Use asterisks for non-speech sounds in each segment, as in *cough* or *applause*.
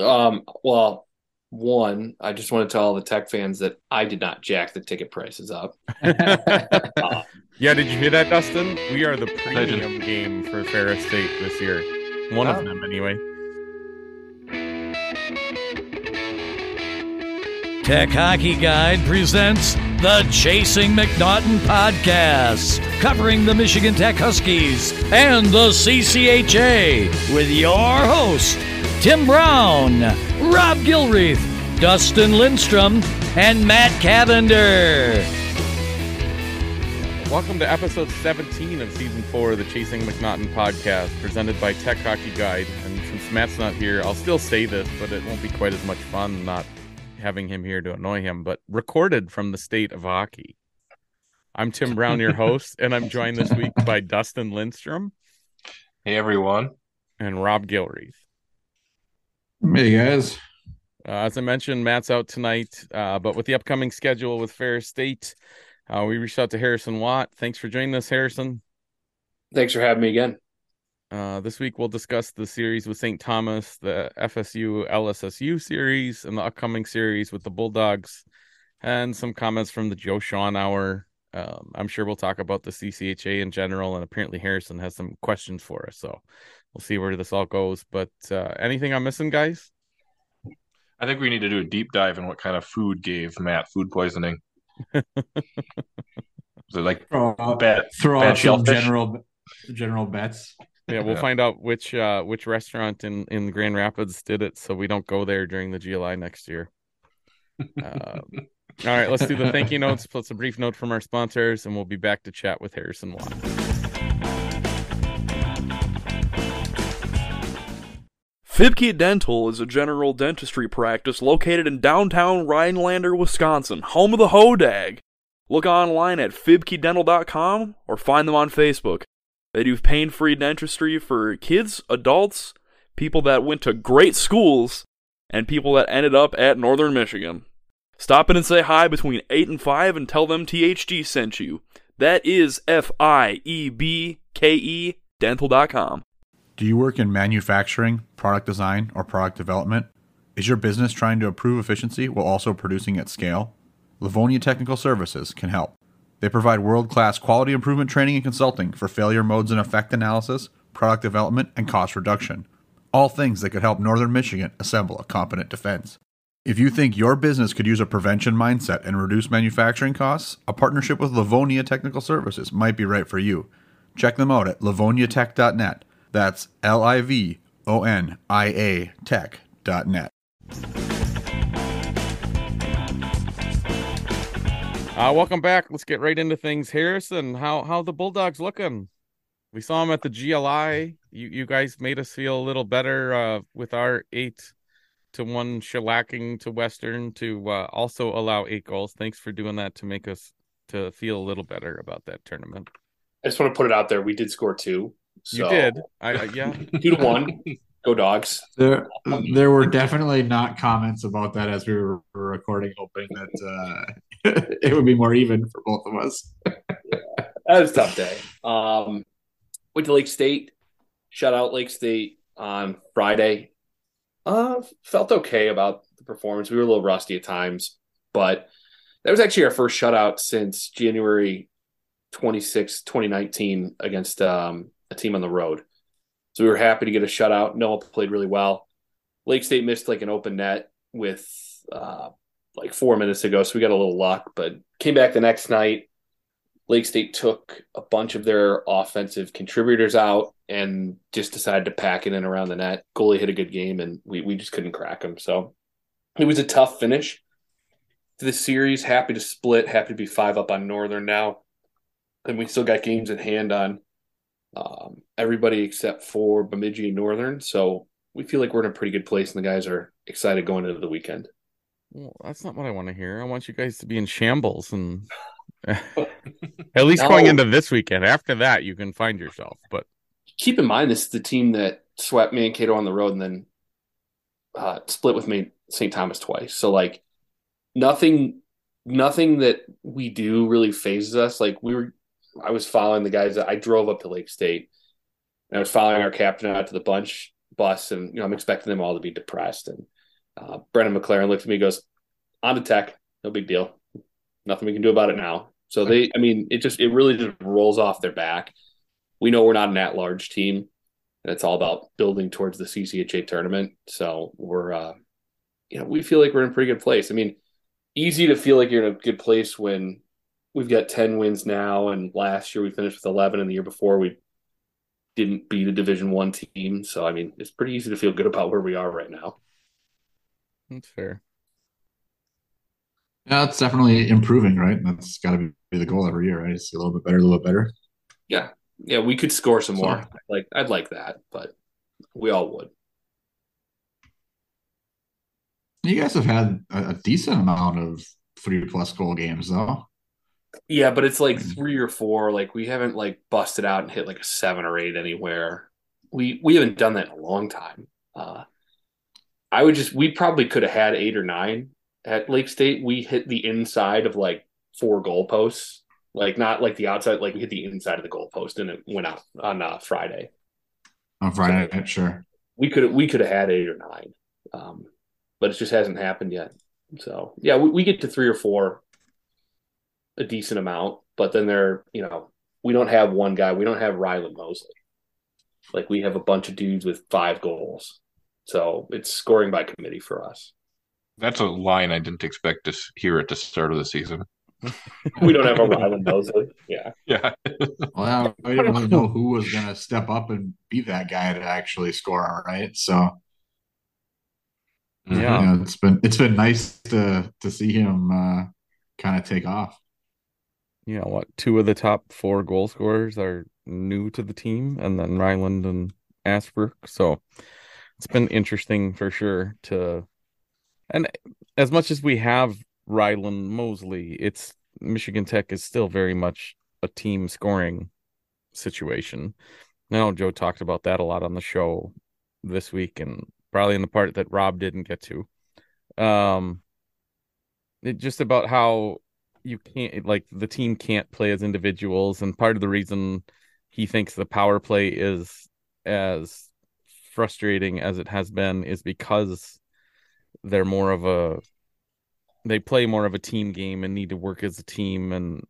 Um, well, one, I just want to tell all the tech fans that I did not jack the ticket prices up. uh, *laughs* yeah, did you hear that, Dustin? We are the premium game for Ferris State this year. One of them, anyway. Tech Hockey Guide presents the Chasing McNaughton podcast, covering the Michigan Tech Huskies and the CCHA with your host, Tim Brown, Rob Gilreath, Dustin Lindstrom, and Matt Cavender. Welcome to episode 17 of season four of the Chasing McNaughton podcast, presented by Tech Hockey Guide. And since Matt's not here, I'll still say this, but it won't be quite as much fun not having him here to annoy him, but recorded from the state of hockey. I'm Tim Brown, your host, and I'm joined this week by Dustin Lindstrom. Hey, everyone. And Rob Gilreath. Hey, guys. Uh, as I mentioned, Matt's out tonight, uh, but with the upcoming schedule with Ferris State, uh, we reached out to Harrison Watt. Thanks for joining us, Harrison. Thanks for having me again. Uh, this week we'll discuss the series with St. Thomas, the FSU LSSU series, and the upcoming series with the Bulldogs, and some comments from the Joe Shawhan Hour. Um, I'm sure we'll talk about the CCHA in general, and apparently Harrison has some questions for us. So we'll see where this all goes. But uh, anything I'm missing, guys? I think we need to do a deep dive in what kind of food gave Matt food poisoning. *laughs* Was it like throw out, bad, throw bad out some general general bets? yeah, we'll yeah. find out which uh which restaurant in in Grand Rapids did it, so we don't go there during the GLI next year. *laughs* Uh, all right, let's do the thank you notes plus a brief note from our sponsors, and we'll be back to chat with Harrison Watt. Fiebke Dental is a general dentistry practice located in downtown Rhinelander, Wisconsin, home of the Hodag. Look online at fiebkedental.com or find them on Facebook. They do pain free dentistry for kids, adults, people that went to great schools, and people that ended up at Northern Michigan. Stop in and say hi between 8 and 5 and tell them THG sent you. That is F I E B K E dental.com. Do you work in manufacturing, product design, or product development? Is your business trying to improve efficiency while also producing at scale? Livonia Technical Services can help. They provide world class quality improvement training and consulting for failure modes and effect analysis, product development, and cost reduction. All things that could help Northern Michigan assemble a competent defense. If you think your business could use a prevention mindset and reduce manufacturing costs, a partnership with Livonia Technical Services might be right for you. Check them out at livoniatech.net. That's L I V O N I A tech.net. Uh, welcome back. Let's get right into things. Harrison, how how the Bulldogs looking? We saw them at the GLI. You you guys made us feel a little better uh, with our eight to one shellacking to Western to uh, also allow eight goals. Thanks for doing that to make us to feel a little better about that tournament. I just want to put it out there. We did score two. So. You did. I, I yeah. *laughs* two to one. Go dogs. There, there were definitely not comments about that as we were recording, hoping that uh, *laughs* it would be more even for both of us. *laughs* that was a tough day. Um, went to Lake State, shut out Lake State on Friday. Uh, felt okay about the performance. We were a little rusty at times, but that was actually our first shutout since January 26, 2019 against um, a team on the road. So we were happy to get a shutout. Noah played really well. Lake State missed like an open net with uh, like four minutes ago, so we got a little luck, but came back the next night. Lake State took a bunch of their offensive contributors out and just decided to pack it in around the net. Goalie hit a good game, and we, we just couldn't crack him. So it was a tough finish to the series. Happy to split, happy to be five up on Northern now. And we still got games in hand on um, everybody except for Bemidji and Northern. So we feel like we're in a pretty good place, and the guys are excited going into the weekend. Well, that's not what I want to hear. I want you guys to be in shambles and *laughs* at least no. going into this weekend. After that, you can find yourself. But keep in mind, this is the team that swept Mankato on the road and then uh, split with me St. Thomas twice. So like nothing, nothing that we do really phases us. Like we were I was following the guys. That I drove up to Lake State, and I was following our captain out to the bunch bus, and you know I'm expecting them all to be depressed. And uh, Brendan McLaren looked at me, and goes, "On to Tech, no big deal, nothing we can do about it now." So they, I mean, it just it really just rolls off their back. We know we're not an at-large team, and it's all about building towards the CCHA tournament. So we're, uh, you know, we feel like we're in a pretty good place. I mean, easy to feel like you're in a good place when we've got 10 wins now and last year we finished with 11 and the year before we didn't beat a division one team so i mean it's pretty easy to feel good about where we are right now That's fair. Yeah, it's definitely improving, right? That's got to be the goal every year, right? It's a little bit better, a little bit better. yeah yeah we could score some So- more like i'd like that but we all would You guys have had a, a decent amount of three plus goal games, though. Yeah but it's like Mm. three or four like we haven't like busted out and hit like a seven or eight anywhere. We we haven't done that in a long time. Uh i would just we probably could have had eight or nine at lake state. We hit the inside of like four goalposts. Like not like the outside like we hit the inside of the goalpost and it went out on uh, friday. On Friday night, sure. we could we could have had eight or nine um but it just hasn't happened yet. So yeah we, we get to three or four a decent amount but then they're you know we don't have one guy we don't have ryland mosley like we have a bunch of dudes with five goals so it's scoring by committee for us That's a line I didn't expect to hear at the start of the season. *laughs* we don't have a ryland mosley yeah Yeah. *laughs* Well, I didn't really know who was going to step up and be that guy to actually score, right? So Yeah. you know, it's been it's been nice to to see him uh, kind of take off. You know what? Two of the top four goal scorers are new to the team, and then Ryland and Asbrook. So it's been interesting for sure to and as much as we have Ryland Mosley, it's Michigan Tech is still very much a team scoring situation. I know Joe talked about that a lot on the show this week and probably in the part that Rob didn't get to. Um it just about how you can't like the team can't play as individuals and part of the reason he thinks the power play is as frustrating as it has been is because they're more of a they play more of a team game and need to work as a team and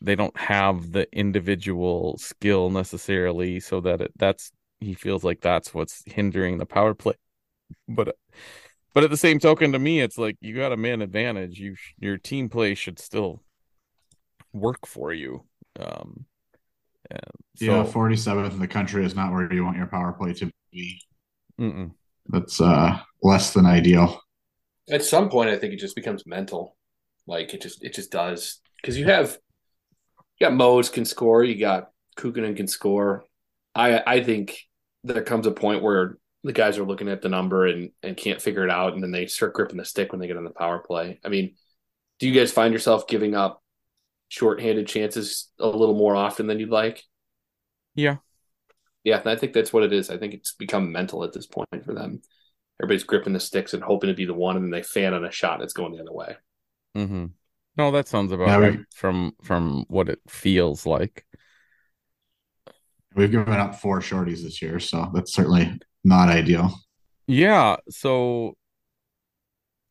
they don't have the individual skill necessarily so that it, that's he feels like that's what's hindering the power play. But but at the same token to me it's like you got a man advantage you your team play should still work for you um and so yeah, forty seventh in the country is not where you want your power play to be. mm-mm. That's uh, less than ideal. at some point i think it just becomes mental like it just it just does because you have you got Mose can score you got Kukkonen can score i i think there comes a point where the guys are looking at the number and and can't figure it out and then they start gripping the stick when they get on the power play. I mean do you guys find yourself giving up shorthanded chances a little more often than you'd like? Yeah. Yeah i think that's what it is. I think it's become mental at this point for them. Everybody's gripping the sticks and hoping to be the one and then they fan on a shot and it's going the other way. Mm-hmm. no that sounds about Yeah, right from from what it feels like. We've given up four shorties this year, so that's certainly not ideal. Yeah, so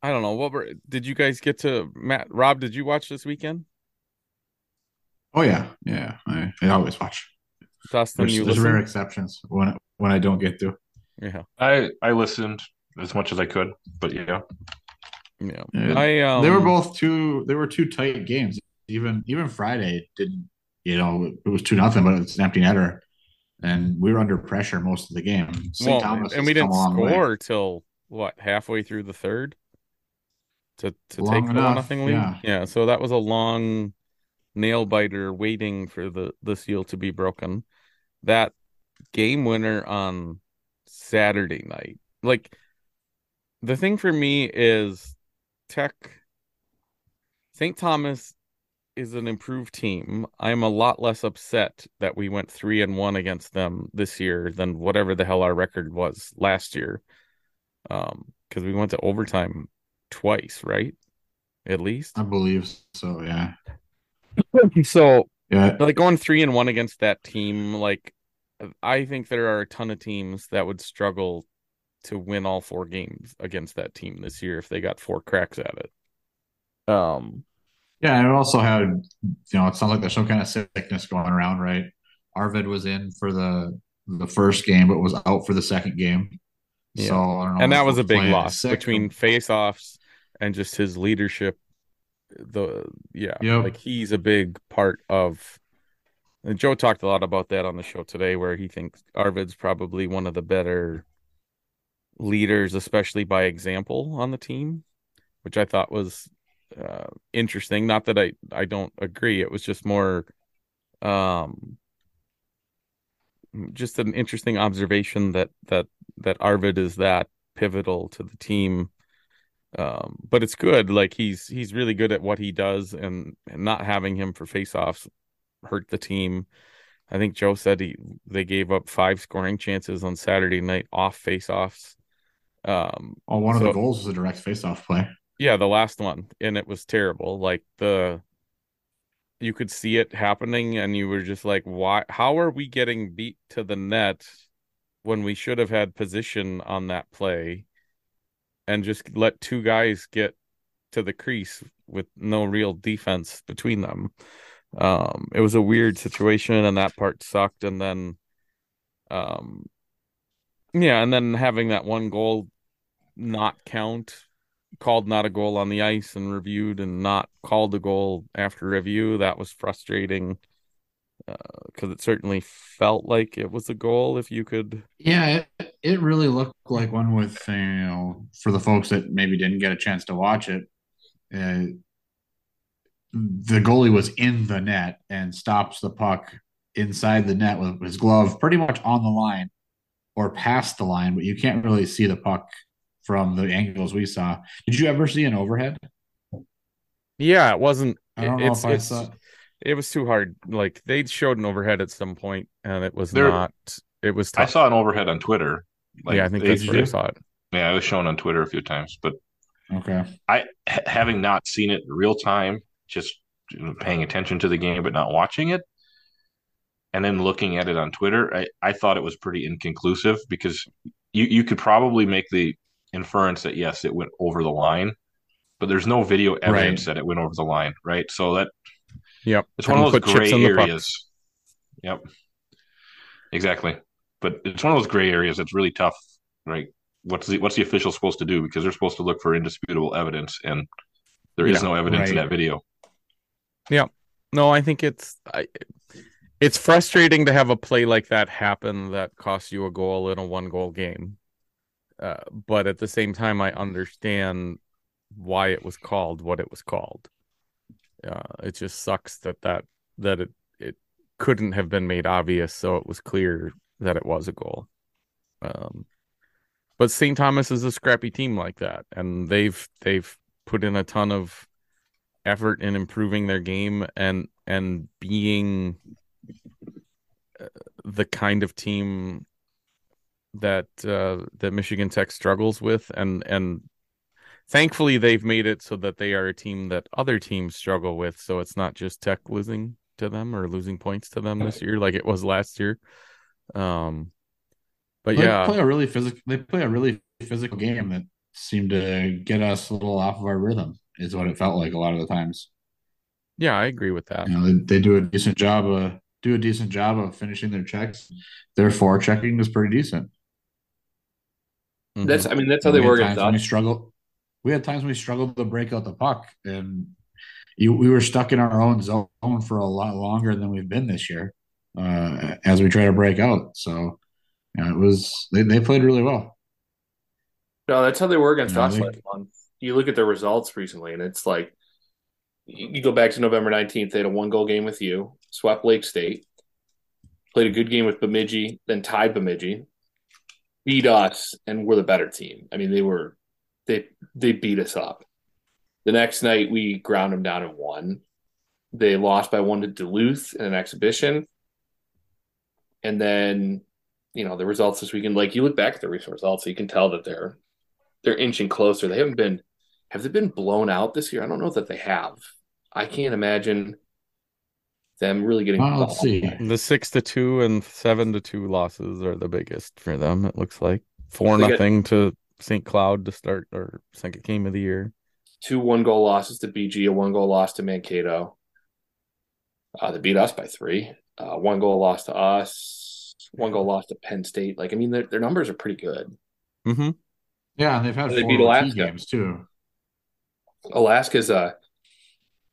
I don't know. What were did you guys get to Matt Rob, did you watch this weekend? Oh yeah, yeah. I, I always watch. Dustin, There's, you there's rare exceptions when when I don't get to. Yeah, I I listened as much as I could, but yeah. yeah. Yeah. I um they were both two. They were two tight games. Even even Friday didn't. You know, it was two nothing, but it's an empty netter, and we were under pressure most of the game. St. well, Thomas and we didn't long way. score till what, halfway through the third? To to Long take the enough, nothing lead? yeah. so that was a long nail biter waiting for the the seal to be broken. That game winner on Saturday night. Like the thing for me is Tech St. Thomas is an improved team. I'm a lot less upset that we went 3 and 1 against them this year than whatever the hell our record was last year. Um cuz we went to overtime twice, right? At least. I believe so. Yeah, *laughs* So yeah. like going three and one against that team, like I think there are a ton of teams that would struggle to win all four games against that team this year if they got four cracks at it. Um, Yeah, and it also had, you know, it sounds like there's some kind of sickness going around, right? Arvid was in for the the first game, but was out for the second game. Yeah. So I don't know. and that was a big loss sick. between face-offs and just his leadership. The yeah, Yep. like he's a big part of. And Joe talked a lot about that on the show today, where he thinks Arvid's probably one of the better leaders, especially by example on the team, which I thought was uh, interesting. Not that I I don't agree. It was just more, um, just an interesting observation that that that Arvid is that pivotal to the team. Um, but it's good. Like he's he's really good at what he does, and, and not having him for faceoffs hurt the team. I think Joe said he they gave up five scoring chances on Saturday night off faceoffs. Um, Oh, one of the goals was a direct face-off play. Yeah, the last one, and it was terrible. Like the you could see it happening, and you were just like, "Why? How are we getting beat to the net when we should have had position on that play, and just let two guys get to the crease with no real defense between them?" Um, it was a weird situation, and that part sucked. And then, um, yeah, and then having that one goal not count called not a goal on the ice and reviewed and not called a goal after review. That was frustrating because it certainly felt like it was a goal. If you could, Yeah, it, it really looked like one with you know for the folks that maybe didn't get a chance to watch it, uh, the goalie was in the net and stops the puck inside the net with his glove pretty much on the line or past the line, but you can't really see the puck from the angles we saw. Did you ever see an overhead? yeah, it wasn't. I don't know it's, if I it's- saw. It was too hard. Like they showed an overhead at some point, and it was There- not. It was I saw an overhead on Twitter. Like, yeah, I think they- that's where I saw it. Yeah, it was shown on Twitter a few times, but Okay. I having not seen it in real time, just paying attention to the game but not watching it, and then looking at it on Twitter, I, I thought it was pretty inconclusive because you you could probably make the inference that yes, it went over the line, but there's no video evidence that it went over the line, right? So that Yep, it's one of those gray in the puck. areas. Yep, exactly. But it's one of those gray areas that's really tough, right? What's the what's the official supposed to do? Because they're supposed to look for indisputable evidence, and there is Yeah, no evidence in that video. Yeah. No, I think it's I, it's frustrating to have a play like that happen that costs you a goal in a one goal game. Uh, but at the same time, I understand why it was called what it was called. Uh, it just sucks that that that it it couldn't have been made obvious, so it was clear that it was a goal. Um, but St. Thomas is a scrappy team like that, and they've they've put in a ton of effort in improving their game and and being uh, the kind of team that uh, that Michigan Tech struggles with, and and thankfully they've made it so that they are a team that other teams struggle with. So it's not just Tech losing to them or losing points to them this year like it was last year. Um, but They yeah, play a really physical. They play a really physical game that seemed to get us a little off of our rhythm. Is what it felt like a lot of the times. yeah, I agree with that. You know, they, they do a decent job of do a decent job of finishing their checks. Their forechecking is pretty decent. Mhm. That's I mean that's how they had were times we struggled. We had times when we struggled to break out the puck, and you, we were stuck in our own zone for a lot longer than we've been this year. Uh, as we try to break out, so you know, it was they, they played really well. No, that's how they were against No, us last month. You look at their results recently, and it's like you you go back to November nineteenth. They had a one goal game with you, swept Lake State, played a good game with Bemidji, then tied Bemidji, beat us, and we're the better team. I mean, they were they they beat us up. The next night, we ground them down and won. They lost by one to Duluth in an exhibition, and then you know the results this weekend. Like you look back at the recent results, you can tell that they're they're inching closer. They haven't been have they been blown out this year? I don't know that they have. I can't imagine them really getting. Well, let's see. The six to two and seven to two losses are the biggest for them. It looks like four They got- nothing to St. Cloud to start our second game of the year. two one goal losses to BG, a one goal loss to Mankato. Uh, they beat us by three. Uh, one goal loss to us. One goal loss to Penn State. Like I mean, their their numbers are pretty good. Mm-hmm. Yeah, and they've had They four beat OT Alaska. games too. Alaska's uh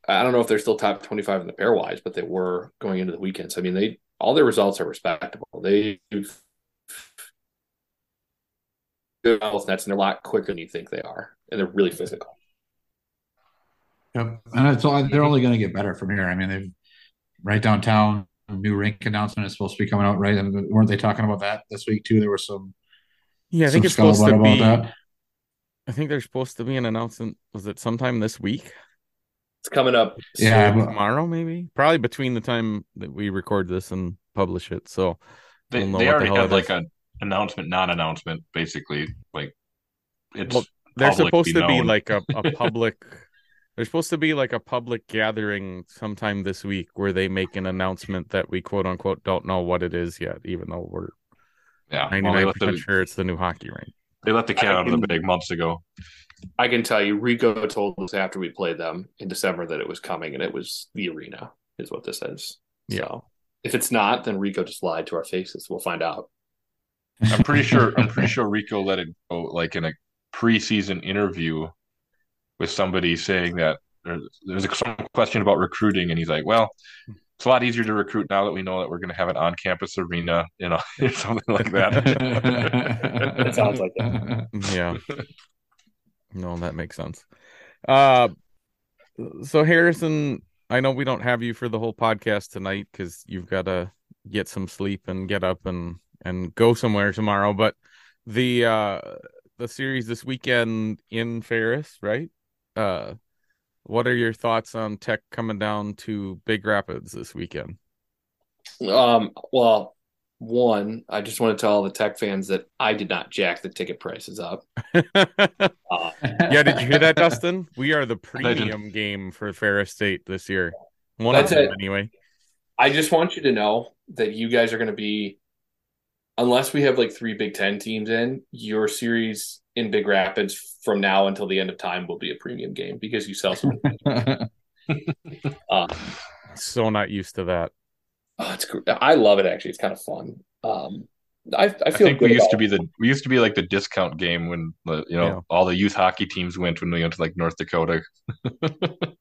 I don't know if they're still top 25 in the pairwise, but they were going into the weekends. I mean, they all their results are respectable. They good health nets and they're a lot quicker than you think they are. And they're really physical. Yep. And it's all, they're only going to get better from here. I mean, they've right downtown a new rink announcement is supposed to be coming out, right? And weren't they talking about that this week too? There was some Yeah, I think it's supposed to scuttlebutt be. that. I think there's supposed to be an announcement. Was it sometime this week? It's coming up. Yeah, soon. but- Tomorrow, maybe. Probably between the time that we record this and publish it. So They, We'll know they what the already hell have it like is. a announcement, non-announcement, basically. Like it's Well, they're supposed to be like a, a *laughs* public. They're supposed to be like a public gathering sometime this week where they make an announcement that we quote unquote don't know what it is yet, even though we're yeah. ninety Well, they the percent sure it's the new hockey rink. they let the cat out of the bag months ago. I can tell you, Rico told us after we played them in December that it was coming, and it was the arena, is what this is. Yeah. So if it's not, then Rico just lied to our faces. We'll find out. I'm pretty sure. I'm pretty sure Rico let it go like in a preseason interview with somebody saying that there, there's a some question about recruiting, and he's like, "Well, it's a lot easier to recruit now that we know that we're going to have an on-campus arena, you know, or *laughs* something like that." *laughs* It sounds like that. *laughs* Yeah. No, that makes sense. Uh so Harrison, I know we don't have you for the whole podcast tonight because you've got to get some sleep and get up and and go somewhere tomorrow. But the uh the series this weekend in Ferris, right? Uh what are your thoughts on Tech coming down to Big Rapids this weekend? Um, well, one, I just want to tell all the tech fans that I did not jack the ticket prices up. *laughs* Uh, Yeah, did you hear that, Dustin? We are the *laughs* Legend. premium game for Ferris State this year. One That's of them, it. anyway. I just want you to know that you guys are going to be, unless we have like three Big Ten teams in, your series in Big Rapids from now until the end of time will be a premium game because you sell some. *laughs* uh, So not used to that. Oh, it's gr- I love it actually. It's kind of fun. Um, I I I feel think good we used to be the we used to be like the discount game when the you know Yeah. all the youth hockey teams went when we went to like North Dakota. *laughs*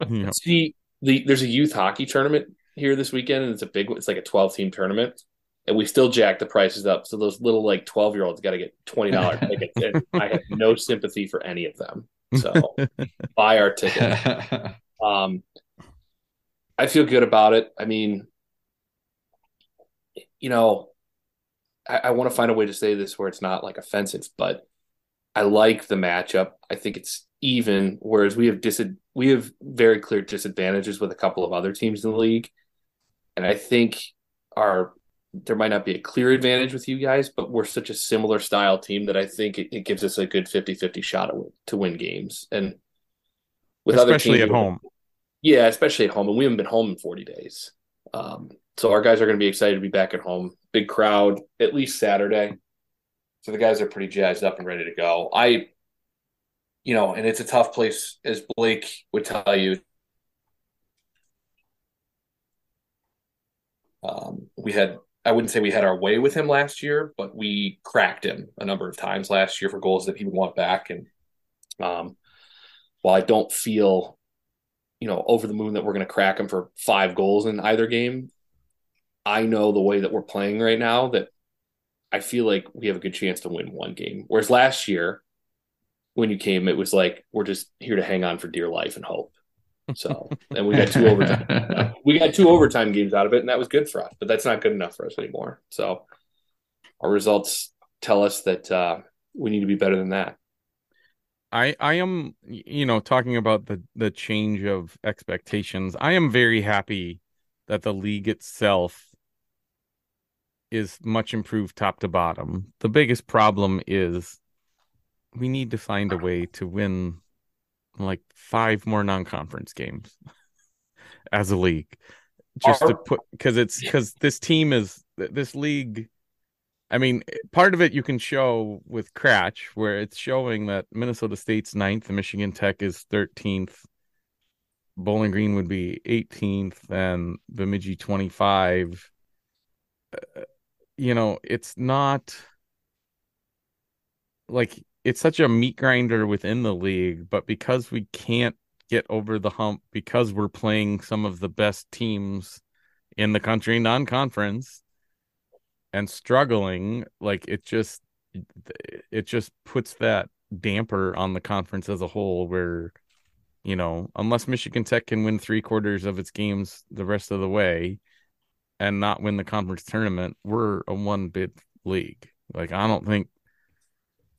Yeah. See, the there's a youth hockey tournament here this weekend, and it's a big. It's like a 12 team tournament, and we still jack the prices up. So those little like 12 year olds got to get twenty dollars *laughs* tickets. And I have no sympathy for any of them. So *laughs* buy our ticket. Um, I feel good about it. I mean, you know, I, I want to find a way to say this where it's not like offensive, but I like the matchup. I think it's even, whereas we have dis- we have very clear disadvantages with a couple of other teams in the league, and I think our there might not be a clear advantage with you guys, but we're such a similar style team that I think it, it gives us a good 50-50 shot at, to win games. And with other teams, at home. yeah, especially at home, and we haven't been home in 40 days. Um, so our guys are going to be excited to be back at home. Big crowd, at least Saturday. So the guys are pretty jazzed up and ready to go. I, you know, and it's a tough place, as Blake would tell you. Um, we had, I wouldn't say we had our way with him last year, but we cracked him a number of times last year for goals that he would want back. And um, while I don't feel you know, over the moon that we're going to crack them for five goals in either game. I know the way that we're playing right now that I feel like we have a good chance to win one game. Whereas last year, when you came, it was like we're just here to hang on for dear life and hope. So, *laughs* and we got two overtime. we got two overtime games out of it, and that was good for us. But that's not good enough for us anymore. So, our results tell us that uh, we need to be better than that. I I am you know talking about the the change of expectations. I am very happy that the league itself is much improved top to bottom. The biggest problem is we need to find a way to win like five more non-conference games *laughs* as a league. just Our- to put because it's because this team is this league. I mean, part of it you can show with KRACH, where it's showing that Minnesota State's ninth, Michigan Tech is thirteenth, Bowling Green would be eighteenth, and Bemidji twenty five. Uh, you know, it's not like it's such a meat grinder within the league, but because we can't get over the hump because we're playing some of the best teams in the country non-conference and struggling like it just it just puts that damper on the conference as a whole where you know unless Michigan Tech can win 3 quarters of its games the rest of the way and not win the conference tournament we're a one bid league like I don't think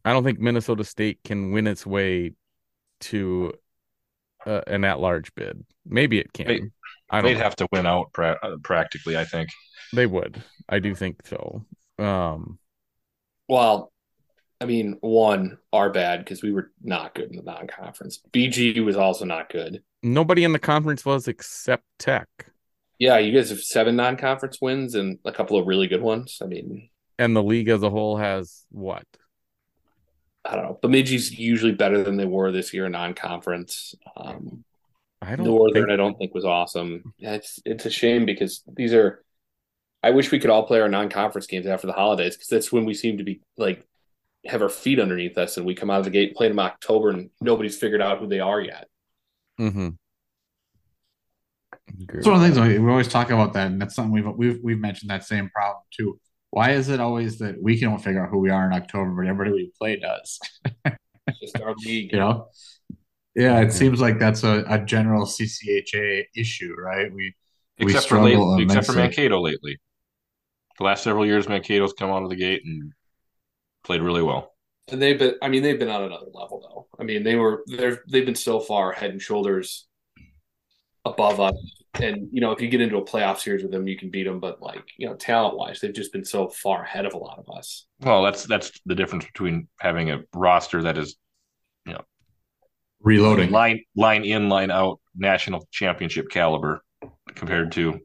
I don't think Minnesota State can win its way to uh, an at-large bid. Maybe it can. They- I don't. They'd know. have to win out pra- uh, practically, I think. They would. I do think so. Um, Well, I mean, one, are bad because we were not good in the non conference. BG was also not good. nobody in the conference was except Tech, Yeah, you guys have seven non conference wins and a couple of really good ones. I mean, and the league as a whole has what? I don't know. Bemidji's usually better than they were this year non conference. Um, I don't Northern, think- I don't think was awesome. It's it's a shame because these are. I wish we could all play our non-conference games after the holidays because that's when we seem to be like have our feet underneath us and we come out of the gate and play them in October and nobody's figured out who they are yet. Mhm. Agree. It's one of the things we we always talk about that, and that's something we've we've we've mentioned that same problem too. Why is it always that we can not figure out who we are in October, but everybody we play does? It's just our league. *laughs* You know? Yeah, it seems like that's a, a general CCHA issue, right? We we Except for late, except for. Mankato lately. The last several years, Mankato's come out of the gate and played really well. And they've been I mean they've been on another level though. I mean they were they're they've been so far head and shoulders above us. And you know, if you get into a playoff series with them, you can beat them. But like you know, talent wise, they've just been so far ahead of a lot of us. Well, that's that's the difference between having a roster that is you know, reloading. line line in, line out, national championship caliber compared to you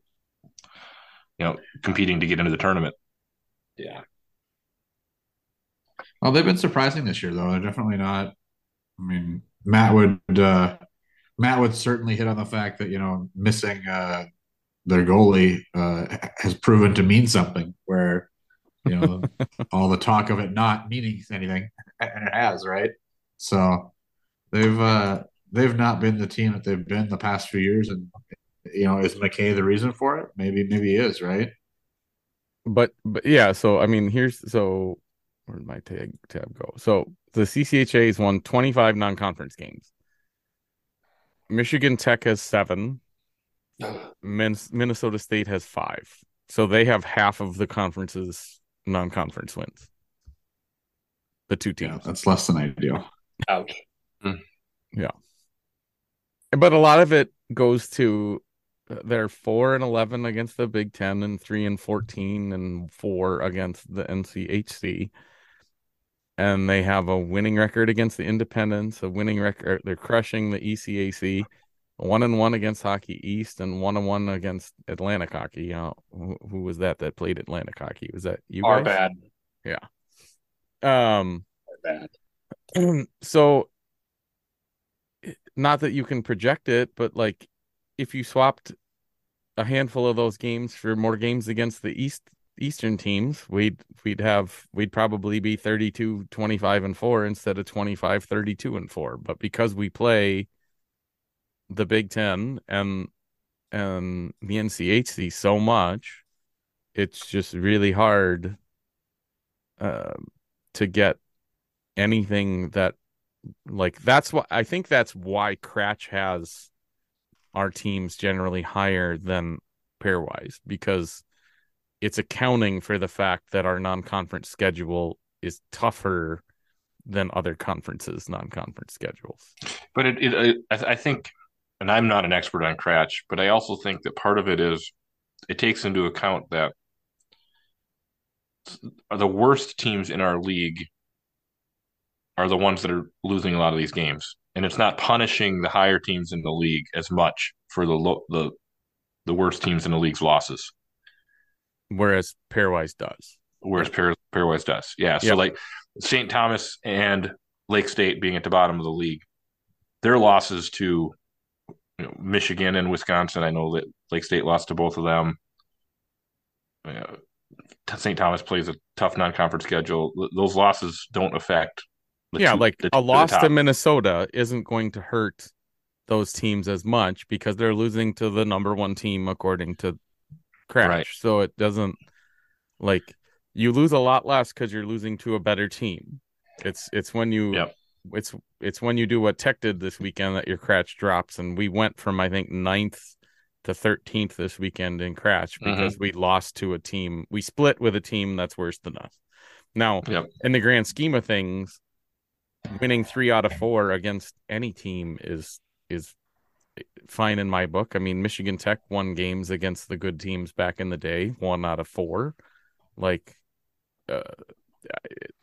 know competing to get into the tournament. Yeah, Well, they've been surprising this year, though. They're definitely not. I mean, Matt would uh, Matt would certainly hit on the fact that you know missing uh, their goalie uh, has proven to mean something. Where you know *laughs* all the talk of it not meaning anything, *laughs* and it has, right? So they've uh, they've not been the team that they've been the past few years, and you know is McKay the reason for it? Maybe maybe he is, right? but but yeah so i mean here's so where did my tag tab go so the ccha has won 25 non-conference games michigan tech has seven Min- minnesota state has five so they have half of the conference's non-conference wins the two teams. Yeah, teams that's less than ideal. ouch. Yeah. But a lot of it goes to uh, they're four and eleven against the Big Ten and three and fourteen and four against the NCHC. And they have a winning record against the Independents, a winning record. They're crushing the ECAC, one and one against Hockey East, and one and one against Atlantic Hockey. Uh, who, who was that that played Atlantic Hockey? Was that you Are guys? bad. Yeah. Um, bad. *clears throat* so not that you can project it, but like if you swapped a handful of those games for more games against the East Eastern teams, we'd we'd have we'd probably be 32 25 and 4 instead of 25 32 and 4. But because we play the Big 10 and and the NCHC so much, it's just really hard um to get anything that like that's what I think that's why KRACH has our teams generally higher than pairwise because it's accounting for the fact that our non-conference schedule is tougher than other conferences non-conference schedules. But it, it I, I think, and I'm not an expert on KRACH, but I also think that part of it is it takes into account that the worst teams in our league are the ones that are losing a lot of these games, and it's not punishing the higher teams in the league as much for the lo- the the worst teams in the league's losses, Whereas pairwise does. whereas Pair, Pairwise does. Yeah. So Yep. like St. Thomas and Lake State being at the bottom of the league, their losses to you know, Michigan and Wisconsin. I know that Lake State lost to both of them. St. Thomas plays a tough non-conference schedule. Th- Those losses don't affect. the yeah, two- like the a two at the loss to top. Minnesota isn't going to hurt those teams as much because they're losing to the number one team according to KRACH. Right. So it doesn't like you lose a lot less because you're losing to a better team. It's it's when you Yep. it's it's when you do what Tech did this weekend that your KRACH drops, and we went from I think ninth to thirteenth this weekend in KRACH Mm-hmm. because we lost to a team. We split with a team that's worse than us. Now, Yep. in the grand scheme of things, winning three out of four against any team is is fine in my book. I mean, Michigan Tech won games against the good teams back in the day, one out of four. Like, uh,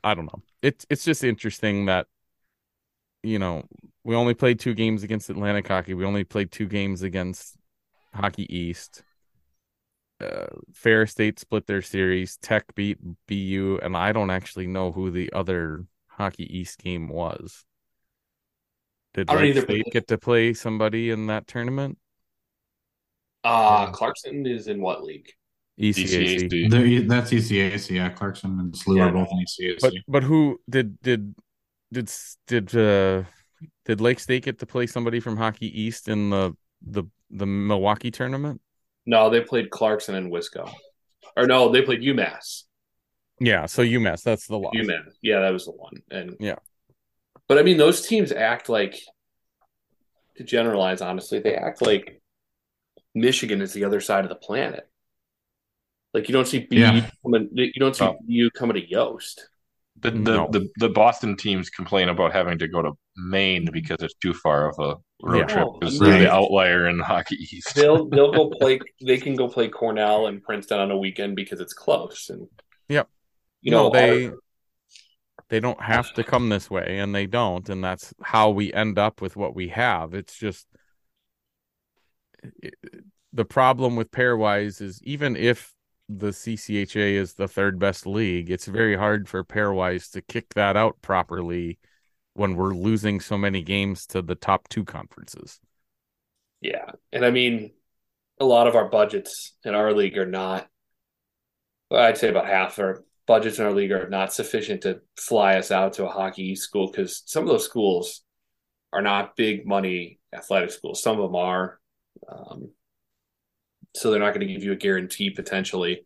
I don't know. It's it's just interesting that you know we only played two games against Atlantic Hockey. We only played two games against Hockey East. Uh, Fair State split their series. Tech beat BU, and I don't actually know who the other Hockey East game was. Did I Lake either, State but- get to play somebody in that tournament? Uh Clarkson is in what league? ECAC. DCAC. That's ECAC. Yeah, Clarkson and SLU Yeah, are both in ECAC. But but who did did did did uh did Lake State get to play somebody from Hockey East in the the the Milwaukee tournament? No, they played Clarkson and Wisco. Or no, they played UMass. Yeah, so UMass, that's the loss. UMass. Yeah, that was the one. And Yeah. But I mean those teams act like to generalize honestly, they act like Michigan is the other side of the planet. Like you don't see BU Yeah. coming you don't see Oh. BU coming to Yoast. The, the, No. the the Boston teams complain about having to go to Maine because it's too far of a road Yeah. trip Oh, because right. they're the outlier in Hockey East. They'll *laughs* they'll go play they can go play Cornell and Princeton on a weekend because it's close and Yep. you know no, they our- they don't have to come this way, and they don't, and that's how we end up with what we have. It's just it- the problem with pairwise is even if the CCHA is the third best league, it's very hard for pairwise to kick that out properly when we're losing so many games to the top two conferences. Yeah. And I mean, a lot of our budgets in our league are not, well, I'd say about half our budgets in our league are not sufficient to fly us out to a hockey school because some of those schools are not big money athletic schools. Some of them are. Um, so they're not going to give you a guarantee potentially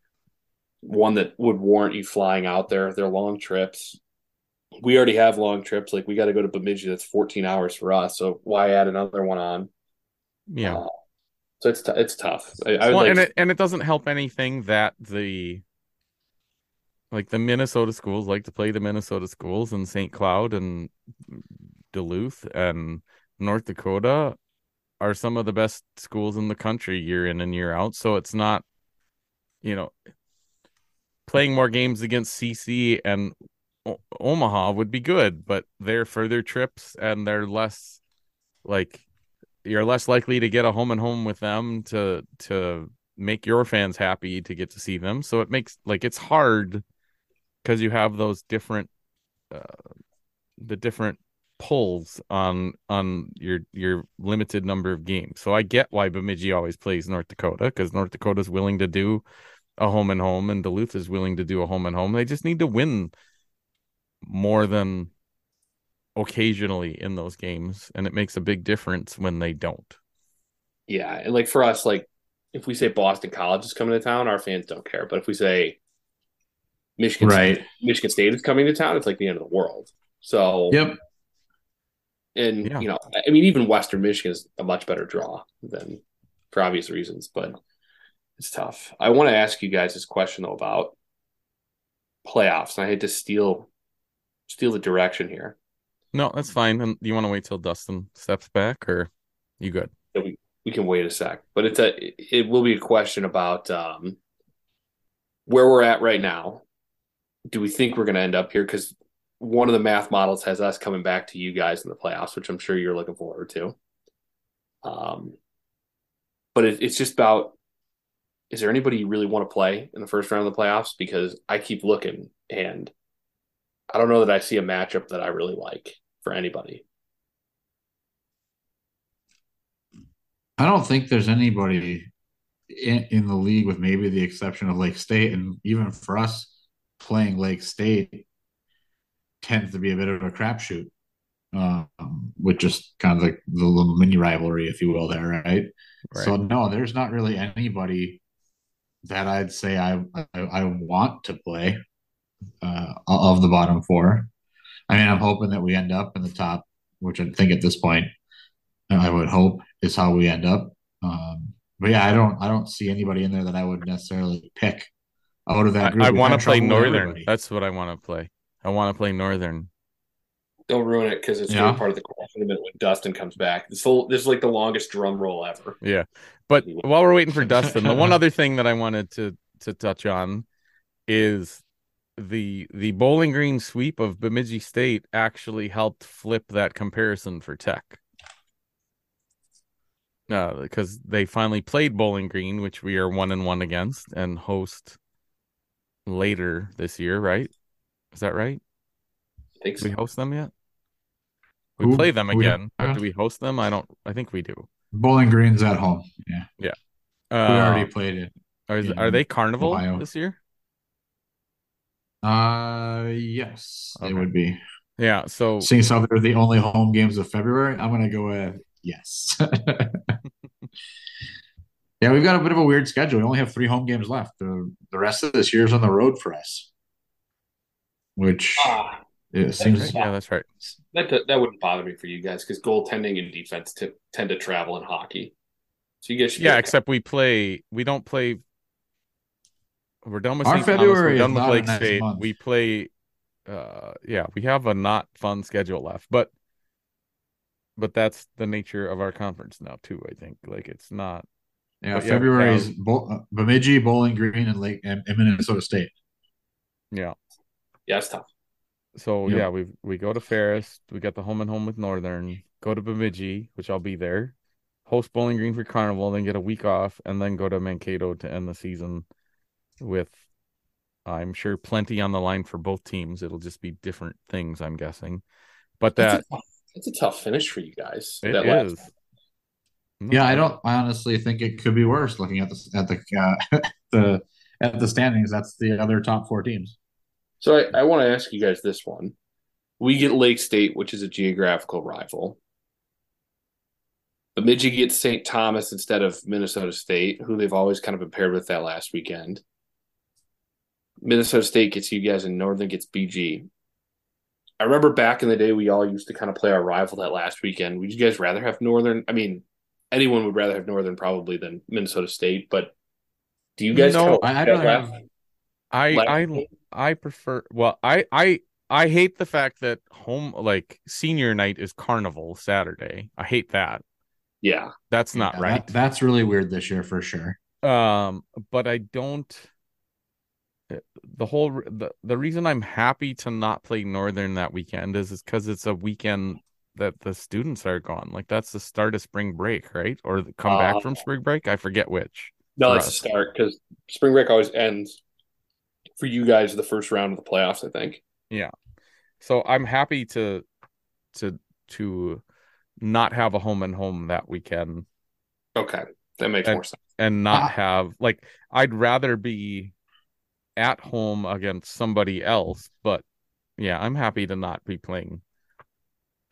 one that would warrant you flying out there. They're long trips. We already have long trips. Like we got to go to Bemidji. That's 14 hours for us. So why add another one on? Yeah. Uh, so it's t- it's tough. I, I well, like and it and it doesn't help anything that the like the Minnesota schools like to play the Minnesota schools and St. Cloud and Duluth and North Dakota are some of the best schools in the country year in and year out. So it's not, you know, playing more games against CC and o- Omaha would be good, but they're further trips and they're less like you're less likely to get a home and home with them to to make your fans happy to get to see them. So it makes like it's hard because you have those different uh, the different pulls on on your your limited number of games. So I get why Bemidji always plays North Dakota because North Dakota's willing to do a home and home and Duluth is willing to do a home and home. They just need to win more than occasionally in those games and it makes a big difference when they don't. yeah, and like for us, like if we say Boston College is coming to town, our fans don't care. But if we say Michigan right. Michigan State is coming to town, it's like the end of the world. So Yep. and Yeah. you know, I mean, even Western Michigan is a much better draw than for obvious reasons, but it's tough. I want to ask you guys this question though about playoffs, and I hate to steal steal the direction here. No, that's fine. And do you want to wait till Dustin steps back or you good? we can wait a sec, but it's a it will be a question about um, where we're at right now. Do we think we're going to end up here? Because one of the math models has us coming back to you guys in the playoffs, which I'm sure you're looking forward to. Um, but it, it's just about is there anybody you really want to play in the first round of the playoffs? Because I keep looking and I don't know that I see a matchup that I really like for anybody. I don't think there's anybody in, in the league, with maybe the exception of Lake State, and even for us playing Lake State tends to be a bit of a crapshoot, um, with just kind of like the little mini rivalry, if you will, there, right? Right. So no, there's not really anybody that I'd say I I, I want to play uh, of the bottom four. I mean, I'm hoping that we end up in the top, which I think at this point I would hope is how we end up. Um, but yeah, I don't I don't see anybody in there that I would necessarily pick out of that group. I, We've want to play Northern. That's what I want to play. I want to play Northern. Don't ruin it because it's Yeah. really part of the core tournament when Dustin comes back. This whole this is like the longest drum roll ever. Yeah. But while we're waiting for *laughs* Dustin, the one other thing that I wanted to to touch on is the the Bowling Green sweep of Bemidji State actually helped flip that comparison for Tech. Uh, because they finally played Bowling Green, which we are one and one against, and host later this year, right? Is that right? I think Do we host them yet? We Who- play them who we- again, do we host them? I don't. I think we do. Bowling Green's at home. Yeah, Yeah. Uh, we already played it. are, in are they Carnival Ohio. this year? Uh, yes, Okay. it would be. Yeah. So Seeing as how they're the only home games of February, I'm gonna go with yes. *laughs* *laughs* yeah, we've got a bit of a weird schedule. We only have three home games left. The the rest of this year's on the road for us, which Ah, it seems. Right, Yeah, that's right. that that wouldn't bother me for you guys because goaltending and defense t- tend to travel in hockey. So you guys should Yeah, okay. except we play. We don't play. We're done with Our St. Thomas. February We're done with Lake State. month. We play. Uh, yeah, we have a not fun schedule left, but but that's the nature of our conference now too. I think like it's not. Yeah, But February yeah. is Bo- uh, Bemidji, Bowling Green, and Lake and, and Minnesota State. Yeah. yeah, it's tough. So Yep. yeah, we we go to Ferris. We got the home and home with Northern. Go to Bemidji, which I'll be there. Host Bowling Green for Carnival, then get a week off, and then go to Mankato to end the season with, I'm sure, plenty on the line for both teams. It'll just be different things, I'm guessing. But that it's a, tough, that's a tough finish for you guys. it that last- is. Yeah, I don't. I honestly think it could be worse. Looking at the at the uh, *laughs* the at the standings, that's the other top four teams. So I, I want to ask you guys this one. We get Lake State, which is a geographical rival. Bemidji gets St. Thomas instead of Minnesota State, who they've always kind of been paired with that last weekend. Minnesota State gets you guys, and Northern gets BG. I remember back in the day, we all used to kind of play our rival that last weekend. Would you guys rather have Northern? I mean, anyone would rather have Northern probably than Minnesota State, but do you guys? No, I- I'd that rather last- have- I last I? I prefer. Well, I I I hate the fact that home like senior night is Carnival Saturday. I hate that. yeah, That's not Yeah, right. that- that's really weird this year for sure. Um, but I don't. uh, The whole the the reason I'm happy to not play Northern that weekend is is because it's a weekend that the students are gone. Like that's the start of spring break, right? Or the come back from Uh, spring break. I forget which. No, a us. start because spring break always ends for you guys the first round of the playoffs. I think. Yeah, so I'm happy to to to not have a home and home that weekend Okay, that makes And- more sense. and not Ah. have like I'd rather be at home against somebody else, but yeah, I'm happy to not be playing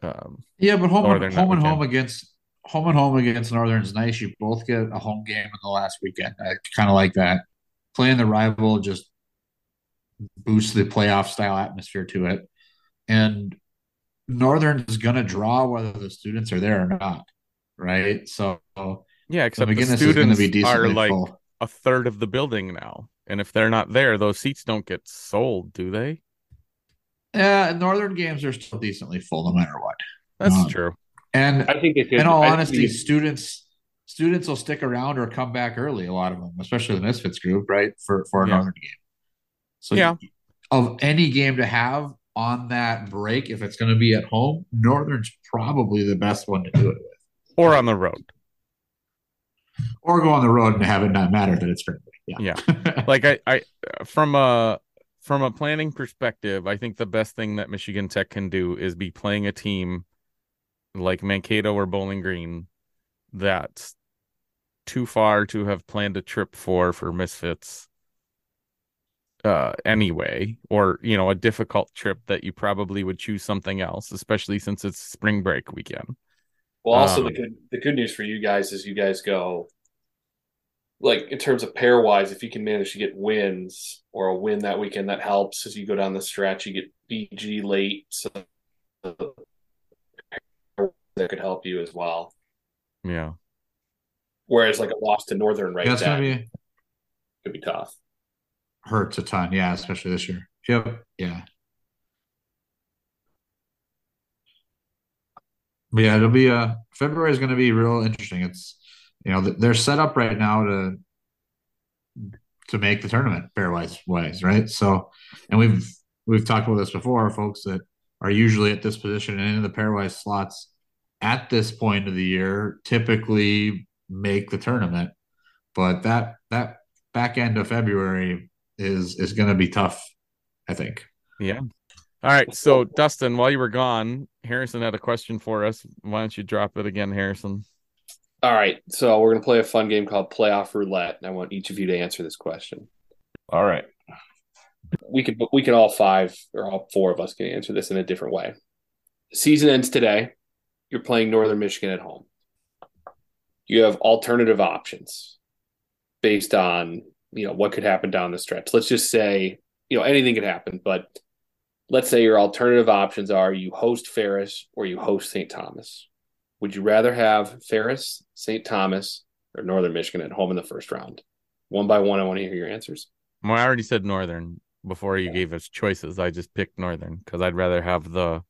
um Yeah, but home Northern and, home and home against home and home against Northern's nice. You both get a home game in the last weekend. I kind of like that. Playing the rival just boosts the playoff style atmosphere to it. And Northern is going to draw whether the students are there or not, right? So yeah, the except the is students are like full. a third of the building now. And if they're not there, those seats don't get sold, do they? Yeah, Northern games are still decently full no matter what. That's Um, true. And I think they in all I honesty, we- students students will stick around or come back early. A lot of them, especially the Misfits group, right? For for a Yeah. Northern game. So Yeah. of any game to have on that break, if it's going to be at home, Northern's probably the best one to do it with. Or on the road. or go on the road and have it not matter that it's spring break. Yeah. Yeah. *laughs* like I, I from a from a planning perspective, I think the best thing that Michigan Tech can do is be playing a team like Mankato or Bowling Green that's too far to have planned a trip for for misfits uh anyway or you know a difficult trip that you probably would choose something else especially since it's spring break weekend. Well also Um, the good the good news for you guys is you guys go like in terms of pair wise if you can manage to get wins or a win that weekend that helps as you go down the stretch you get bg late so that could help you as well yeah whereas like a loss to northern right That's gonna be could be tough hurts a ton. Yeah, especially this year. Yep. Yeah. But yeah, it'll be uh February is going to be real interesting. It's you know they're set up right now to to make the tournament pairwise wise, right? So, and we've we've talked about this before, folks that are usually at this position and in the pairwise slots at this point of the year typically make the tournament. But that that back end of February is is going to be tough, I think. yeah all right so dustin while you were gone harrison had a question for us why don't you drop it again harrison all right so we're going to play a fun game called playoff roulette and i want each of you to answer this question All right. we could we can all five or all four of us can answer this in a different way. Season ends today. You're playing Northern Michigan at home. You have alternative options based on you know what could happen down the stretch. Let's just say you know anything could happen, but let's say your alternative options are you host Ferris or you host St. Thomas. Would you rather have Ferris, St. Thomas, or Northern Michigan at home in the first round? One by one, I want to hear your answers. well i already said northern before you gave us choices i just picked northern because i'd rather have the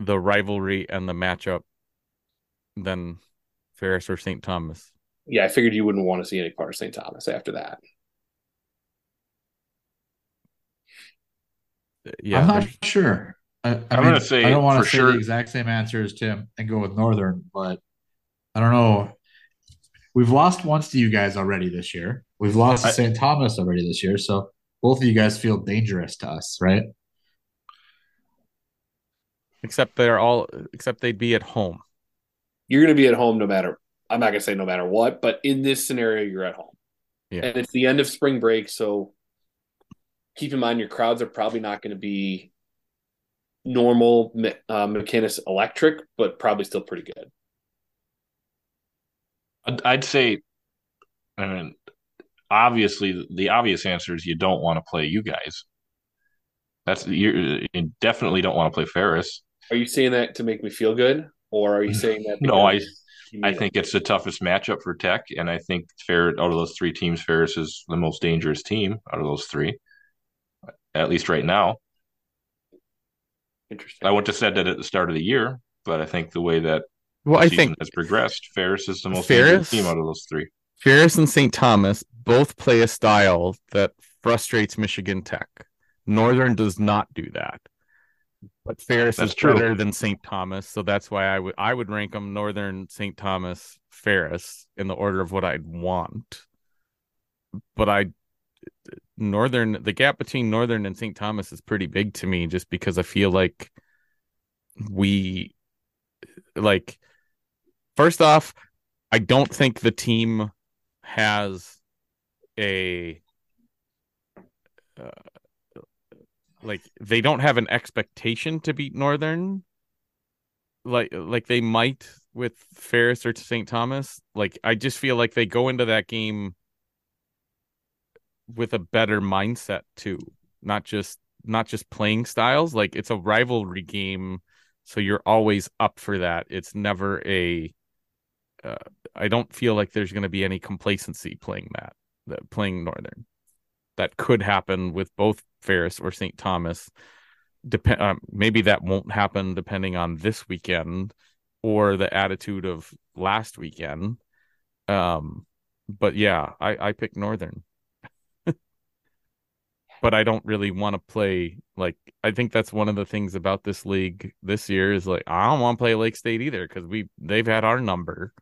the rivalry and the matchup than ferris or st thomas yeah, I figured you wouldn't want to see any part of St. Thomas after that. Uh, yeah I'm not sure. I, I I'm mean, gonna say I don't want to say sure- the exact same answer as Tim and go with Northern, but I don't know. We've lost once to you guys already this year. We've lost to St. Thomas already this year, so both of you guys feel dangerous to us, right? except they're all except they'd be at home You're going to be at home no matter, I'm not going to say no matter what, but in this scenario, you're at home. Yeah. And it's the end of spring break. So keep in mind your crowds are probably not going to be normal uh, electric, but probably still pretty good. I'd, say, I mean, obviously, the obvious answer is you don't want to play you guys. That's you you definitely don't want to play Ferris. Are you saying that to make me feel good? Or are you *laughs* saying that? No, I- I it? think it's the toughest matchup for Tech, and I think Ferris out of those three teams, Ferris is the most dangerous team out of those three, at least right now. Interesting. I wouldn't have said that at the start of the year, but I think the way that well the i think has progressed, Ferris is the most Ferris? dangerous team out of those three. Ferris and St. Thomas both play a style that frustrates Michigan Tech. Northern does not do that. But Ferris That's is true. better than St. Thomas, so that's why I would I would rank them Northern, St. Thomas, Ferris in the order of what I'd want. But I Northern the gap between Northern and St. Thomas is pretty big to me just because I feel like we like first off, I don't think the team has a uh, like they don't have an expectation to beat Northern like like they might with Ferris or St. Thomas. Like I just feel like they go into that game with a better mindset too, not just not just playing styles. Like it's a rivalry game, so you're always up for that. It's never a uh, I don't feel like there's going to be any complacency playing that, playing Northern. That could happen with both Ferris or St. Thomas. Dep- um, maybe that won't happen depending on this weekend or the attitude of last weekend. Um, but yeah, I I pick Northern. But I don't really want to play like I think that's one of the things about this league this year is like I don't want to play Lake State either because we they've had our number.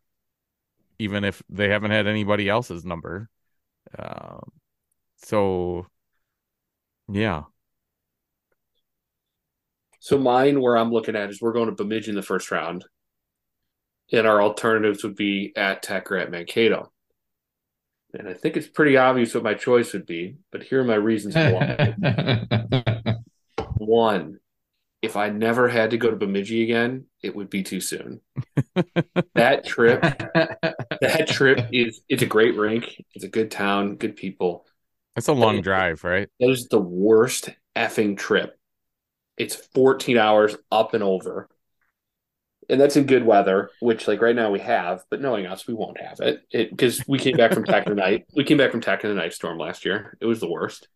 even if they haven't had anybody else's number. Um, so, yeah. So mine, where I'm looking at, is we're going to Bemidji in the first round, and our alternatives would be at Tech or at Mankato. And I think it's pretty obvious what my choice would be, but here are my reasons why. *laughs* One, if I never had to go to Bemidji again, it would be too soon. that trip, that trip is it's a great rink. It's a good town, good people. It's a long drive, right? That is the worst effing trip. It's 14 hours up and over. And that's in good weather, which like right now we have, but knowing us, we won't have it. It because we came back from Tech in the night. We came back from Tech in the night storm last year. It was the worst.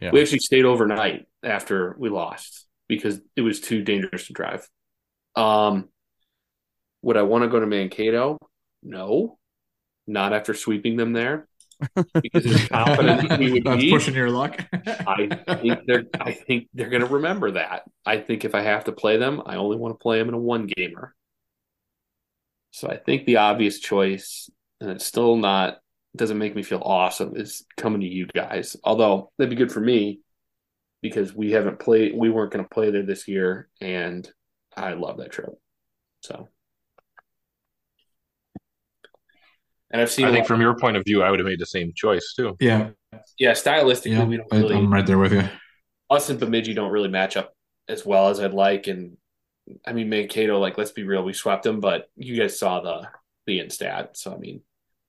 Yeah. We actually stayed overnight after we lost because it was too dangerous to drive. Um, would I want to go to Mankato? No, not after sweeping them there. Because as confident we would *laughs* That's be, pushing your luck. I think they're I think they're going to remember that. I think if I have to play them, I only want to play them in a one gamer. So I think the obvious choice, and it's still not doesn't make me feel awesome, is coming to you guys. Although that'd be good for me because we haven't played, we weren't going to play there this year, and I love that trip. So, and I've seen. I a think lot- from your point of view, I would have made the same choice too. yeah, yeah, stylistically, yeah. we don't I- really. I'm right there with you. us and Bemidji don't really match up as well as I'd like. And I mean, Mankato, like, let's be real, we swept them, but you guys saw the the in stat. So I mean,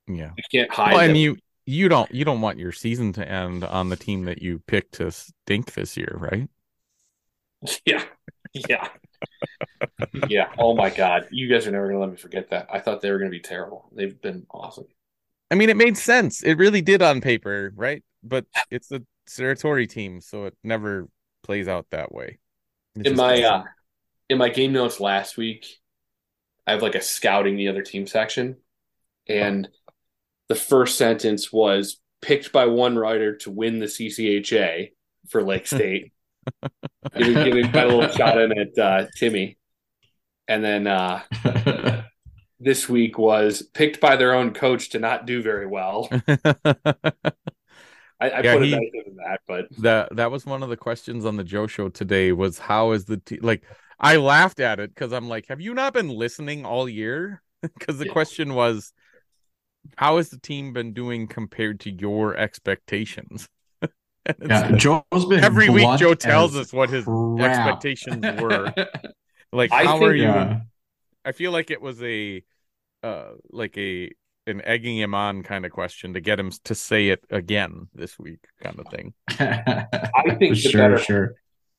Yeah. you can't hide. Well, and them. you you don't you don't want your season to end on the team that you picked to stink this year, right? *laughs* yeah, yeah, *laughs* yeah. Oh my god, you guys are never gonna let me forget that. I thought they were gonna be terrible. They've been awesome. I mean, it made sense. It really did on paper, right? But it's a Serratore team, so it never plays out that way. It In my uh, in my game notes last week, I have like a scouting the other team section, and the first sentence was picked by one writer to win the CCHA for Lake *laughs* State. Giving, giving my little shot in at uh, Timmy, and then uh, *laughs* this week was picked by their own coach to not do very well. *laughs* I, I Yeah, put he- it that, but that that was one of the questions on the Joe show today was how is the team like I laughed at it because I'm like, have you not been listening all year? *laughs* Because the Yeah. question was how has the team been doing compared to your expectations? And it's yeah, Joe's been every week Joe tells us what his crap. expectations were. *laughs* like I how think- are you Yeah. I feel like it was a uh like a an egging him on kind of question to get him to say it again this week kind of thing. *laughs* I think the sure, better sure.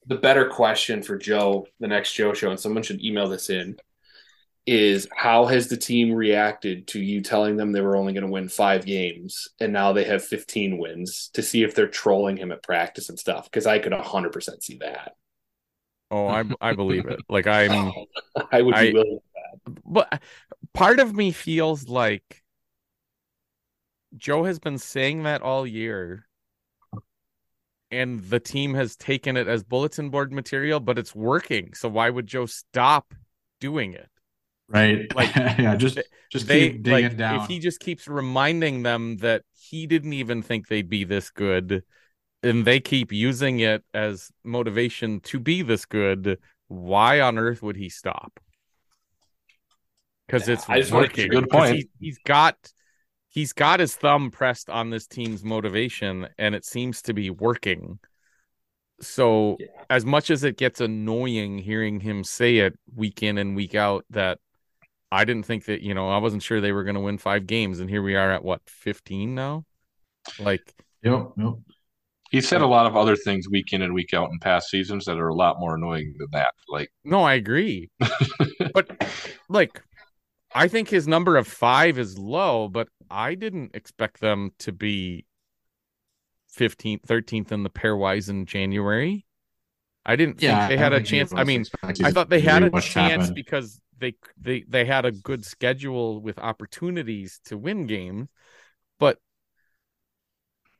the better question for Joe, the next Joe show, and someone should email this in, is how has the team reacted to you telling them they were only going to win five games and now they have 15 wins to see if they're trolling him at practice and stuff? Because I could 100% see that. Oh, I I believe it. Like I'm *laughs* I would be I- willing. but part of me feels like Joe has been saying that all year and the team has taken it as bulletin board material but it's working so why would Joe stop doing it Right. *laughs* Like, yeah, just just they keep digging like down. if he just keeps reminding them that he didn't even think they'd be this good and they keep using it as motivation to be this good why on earth would he stop because it's I just wanna- working Good 'Cause point. he, he's got he's got his thumb pressed on this team's motivation and it seems to be working so Yeah. as much as it gets annoying hearing him say it week in and week out that I didn't think that, you know, I wasn't sure they were going to win five games. And here we are at what, 15 now? Like, Yep, yep. He said a lot of other things week in and week out in past seasons that are a lot more annoying than that. Like, no, I agree. *laughs* but like, I think his number of five is low, but I didn't expect them to be 15th, 13th in the pairwise in January. I didn't think they I had a chance. I mean, I thought they had a chance happened. because they they they had a good schedule with opportunities to win games, but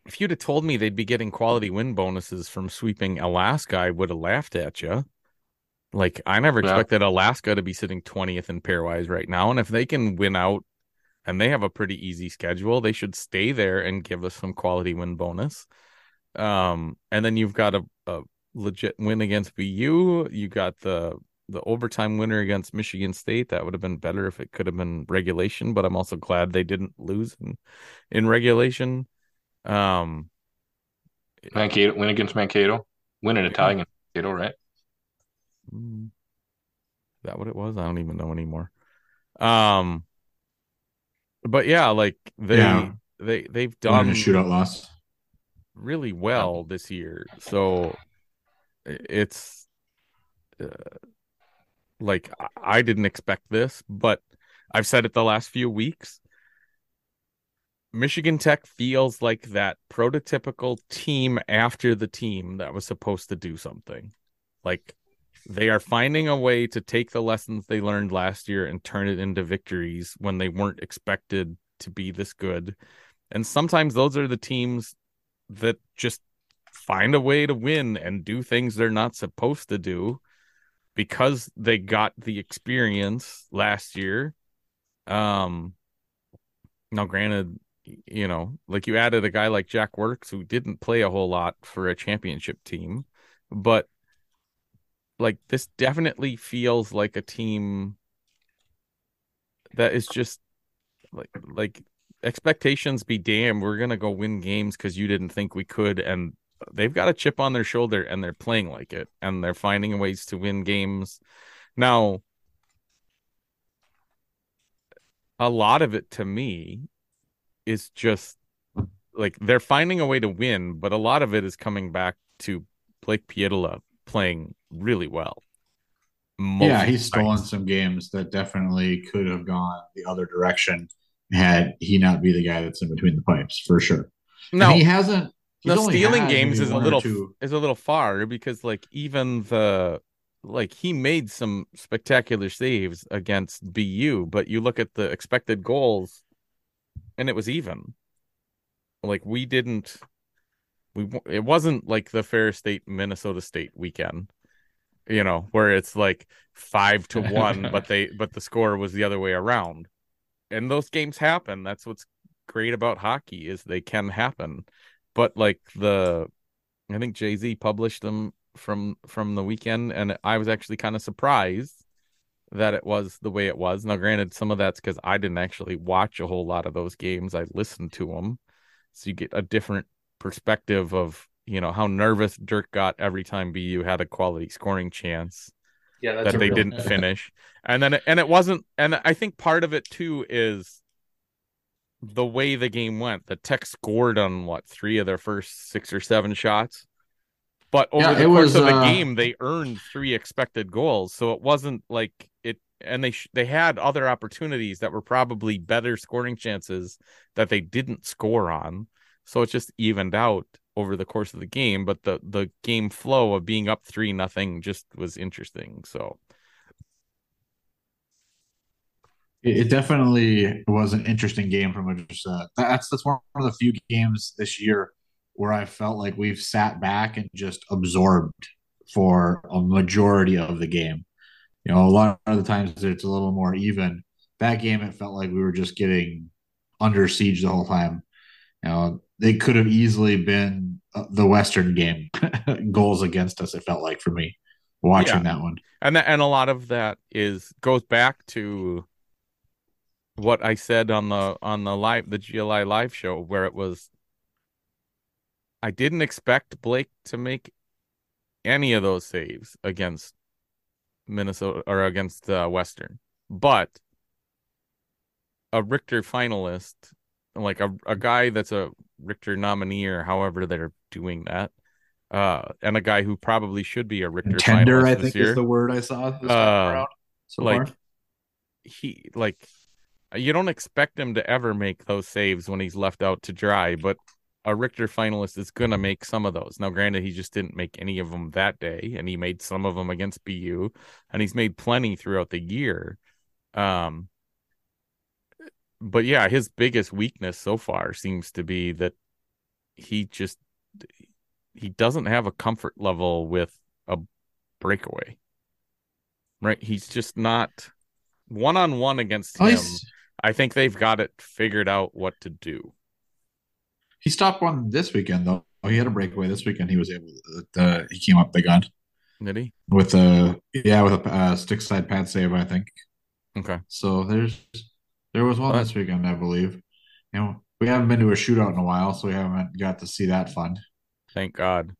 if you'd have told me they'd be getting quality win bonuses from sweeping Alaska, I would have laughed at you. Like I never Yeah. expected Alaska to be sitting twentieth in pairwise right now, and if they can win out and they have a pretty easy schedule. They should stay there and give us some quality win bonus. Um, and then you've got a, a legit win against BU. You got the the overtime winner against Michigan State. That would have been better if it could have been regulation, but I'm also glad they didn't lose in, in regulation. Um, Mankato win against Mankato, win in a tie against Mankato, right? Mm. Is that what it was? I don't even know anymore. Um, but yeah, like they Yeah. they they've Done done a shootout loss. really well this year. So it's uh, like I- didn't expect this, but I've said it the last few weeks. Michigan Tech feels like that prototypical team after the team that was supposed to do something. Like they are finding a way to take the lessons they learned last year and turn it into victories when they weren't expected to be this good. And sometimes those are the teams that just find a way to win and do things they're not supposed to do because they got the experience last year. Um now granted, you know, like you added a guy like Jack Works who didn't play a whole lot for a championship team, but like this definitely feels like a team that is just like like expectations be damned we're gonna go win games because you didn't think we could and they've got a chip on their shoulder and they're playing like it and they're finding ways to win games now a lot of it to me is just like they're finding a way to win but a lot of it is coming back to blake pietila playing really well yeah, he's stolen times. some games that definitely could have gone the other direction had he not be the guy that's in between the pipes for sure. no And he hasn't. He's the stealing games is a little is a little far because like even the like he made some spectacular saves against BU, but you look at the expected goals and it was even. Like we didn't we it wasn't like the Ferris State Minnesota State weekend. You know, where it's like 5 to 1 *laughs* but they but the score was the other way around. And those games happen. That's what's great about hockey is they can happen. But like the I think Jay-Z published them from from the weekend and I was actually kind of surprised that it was the way it was. Now granted some of that's cuz I didn't actually watch a whole lot of those games. I listened to them. So you get a different perspective of, you know, how nervous Dirk got every time BU had a quality scoring chance Yeah, that's that they real- didn't finish. And then and it wasn't and I think part of it too is the way the game went. The Tech scored on what, three of their first six or seven shots. But over Yeah, the course was, of the uh, game, they earned three expected goals. So it wasn't like it and they sh- they had other opportunities that were probably better scoring chances that they didn't score on. So it just evened out over the course of the game, but the the game flow of being up 3 nothing just was interesting. So It, it definitely was an interesting game from a just uh, that's that's one of the few games this year where I felt like we've sat back and just absorbed for a majority of the game. You know, a lot of the times it's a little more even. That game, it felt like we were just getting under siege the whole time. You know, they could have easily been uh, the Western game *laughs* goals against us. It felt like for me watching Yeah. that one. and that, and a lot of that is goes back to what I said on the on the live the GLI live show where it was I didn't expect Blake to make any of those saves against Minnesota or against uh, Western, but a Richter finalist, like a a guy that's a Richter nominee or however they're doing that, uh, and a guy who probably should be a Richter Tender, finalist I this think, year is the word I saw this Uh. So like far. he like you don't expect him to ever make those saves when he's left out to dry, but a Richter finalist is gonna make some of those. Now, granted, he just didn't make any of them that day, and he made some of them against BU, and he's made plenty throughout the year. Um, but yeah, his biggest weakness so far seems to be that he just he doesn't have a comfort level with a breakaway. Right? He's just not one on one against him. he's- I think they've got it figured out what to do. He stopped one this weekend though. Oh, he had a breakaway this weekend. He was able. To, uh, he came up big on Did he? with a yeah with a uh, stick side pad save. I think. Okay. So there's there was one Well, this weekend, I believe. You know, we haven't been to a shootout in a while, so we haven't got to see that fun. Thank God.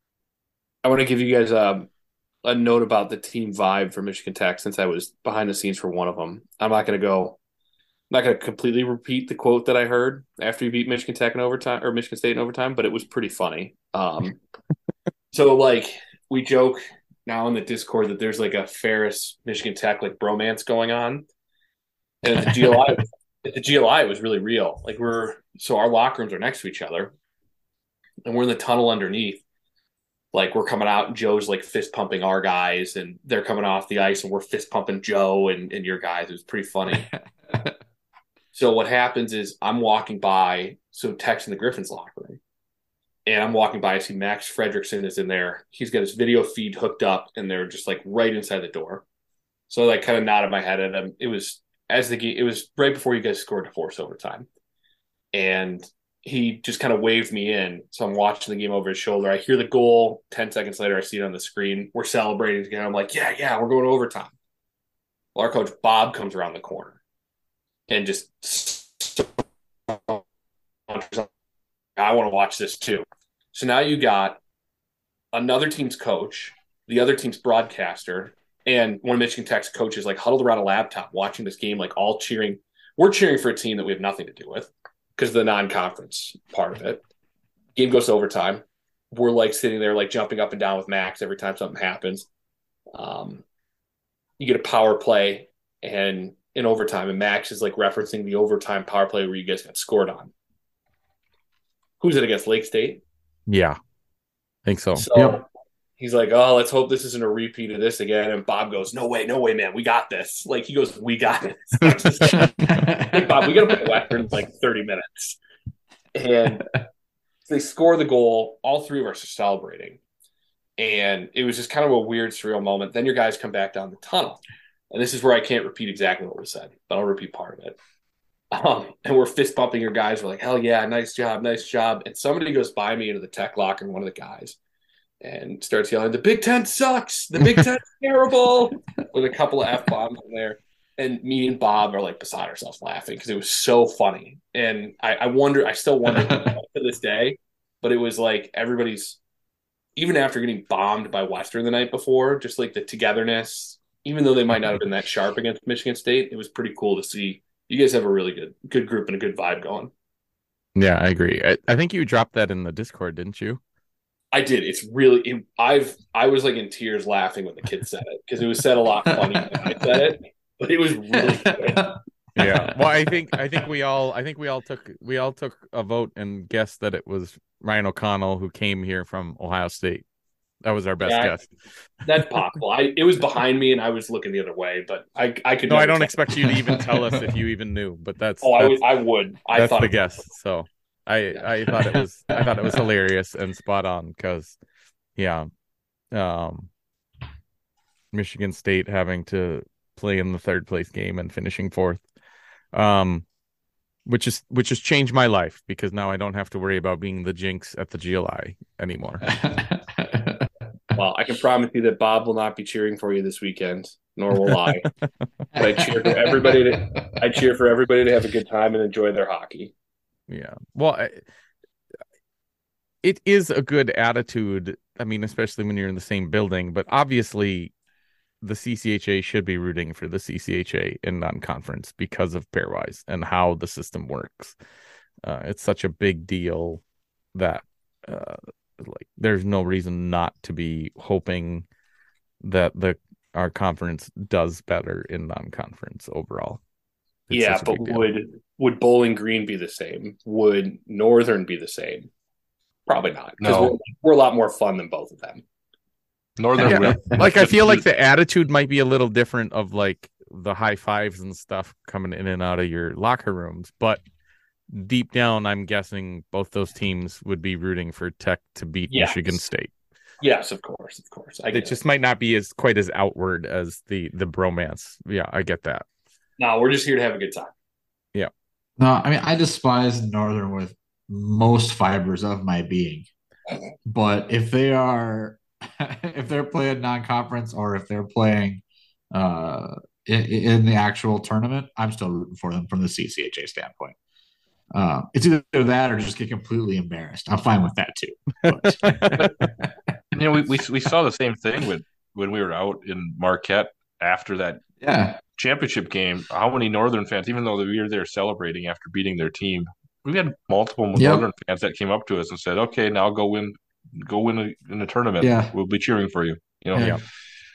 I want to give you guys a, a note about the team vibe for Michigan Tech since I was behind the scenes for one of them. I'm not going to go, I'm not going to completely repeat the quote that I heard after you beat Michigan Tech in overtime or Michigan State in overtime, but it was pretty funny. Um, *laughs* so, like, we joke now in the Discord that there's like a Ferris Michigan Tech like bromance going on. And the GLI, *laughs* the GLI, it was really real. Like, we're so our locker rooms are next to each other and we're in the tunnel underneath like we're coming out and Joe's like fist pumping our guys and they're coming off the ice and we're fist pumping Joe and, and your guys. It was pretty funny. *laughs* so what happens is I'm walking by, so texting the Griffins locker room. And I'm walking by, I see Max Fredrickson is in there. He's got his video feed hooked up and they're just like right inside the door. So I like kind of nodded my head at him. It was as the game it was right before you guys scored to force overtime. And he just kind of waved me in. So I'm watching the game over his shoulder. I hear the goal. 10 seconds later, I see it on the screen. We're celebrating together. I'm like, yeah, yeah, we're going overtime. Well, our coach Bob comes around the corner and just, I want to watch this too. So now you got another team's coach, the other team's broadcaster, and one of Michigan Tech's coaches like huddled around a laptop watching this game, like all cheering. We're cheering for a team that we have nothing to do with because of the non-conference part of it. Game goes to overtime. We're like sitting there, like jumping up and down with Max every time something happens. Um, you get a power play, and in overtime, and Max is like referencing the overtime power play where you guys got scored on. Who's it against? Lake State. Yeah. I think so. So Yep. he's like, "Oh, let's hope this isn't a repeat of this again." And Bob goes, "No way, no way, man, we got this." Like he goes, "We got it." *laughs* I'm just like, hey, Bob, we got to play Western in like 30 minutes. And they score the goal. All three of us are celebrating. And it was just kind of a weird, surreal moment. Then your guys come back down the tunnel. And this is where I can't repeat exactly what was said, but I'll repeat part of it. Um, and we're fist bumping your guys. We're like, hell yeah, nice job, nice job. And somebody goes by me into the tech locker, and one of the guys, and starts yelling, "The Big Ten sucks. The Big *laughs* Ten's terrible." With a couple of f bombs in there, and me and Bob are like beside ourselves laughing because it was so funny. And I, I wonder, I still wonder *laughs* to this day, but it was like everybody's, even after getting bombed by Western the night before, just like the togetherness. Even though they might not have been that sharp against Michigan State, it was pretty cool to see. You guys have a really good, good group and a good vibe going. Yeah, I agree. I, I think you dropped that in the Discord, didn't you? I did. It's really. It, I've. I was like in tears laughing when the kid said it because it was said a lot funnier than I said it, but it was really *laughs* good. Yeah. Well, I think I think we all I think we all took we all took a vote and guessed that it was Ryan O'Connell who came here from Ohio State. That was our best Yeah, I- guess. That's possible. I it was *laughs* behind me and I was looking the other way, but I I could. No, I don't tell. expect you to even tell us if you *laughs* even knew, but that's Oh, I that's, would. I would. I that's thought the it- guess. So I I thought it was I thought it was *laughs* hilarious and spot on because yeah, um, Michigan State having to play in the third place game and finishing fourth, um, which is which has changed my life because now I don't have to worry about being the jinx at the GLI anymore. Well, I can promise you that Bob will not be cheering for you this weekend, nor will I. *laughs* but I cheer for everybody to. I cheer for everybody to have a good time and enjoy their hockey. Yeah. Well, I, it is a good attitude. I mean, especially when you're in the same building, but obviously the CCHA should be rooting for the CCHA in non-conference because of pairwise and how the system works. Uh, it's such a big deal that uh, like there's no reason not to be hoping that the our conference does better in non-conference overall. It's yeah, but big deal. would would Bowling Green be the same? Would Northern be the same? Probably not. Because No. we're, we're a lot more fun than both of them. Northern Yeah, will- *laughs* *laughs* like I feel like *laughs* the attitude might be a little different of like the high fives and stuff coming in and out of your locker rooms, but deep down, I'm guessing both those teams would be rooting for Tech to beat Yes. Michigan State. Yes, of course, of course. I It get just might not be as quite as outward as the the bromance. Yeah, I get that. No, we're just here to have a good time. Yeah. No, I mean I despise Northern with most fibers of my being. But if they are *laughs* if they're playing non-conference or if they're playing uh in, in the actual tournament, I'm still rooting for them from the CCHA standpoint. Uh, it's either that or just get completely embarrassed. I'm fine with that too. *laughs* You know, we, we we saw the same thing with when we were out in Marquette after that yeah, championship game. How many Northern fans, even though we were there celebrating after beating their team, we had multiple Yep. Northern fans that came up to us and said, "Okay, now go win, go win a, in the tournament. Yeah. We'll be cheering for you." You know, Yeah.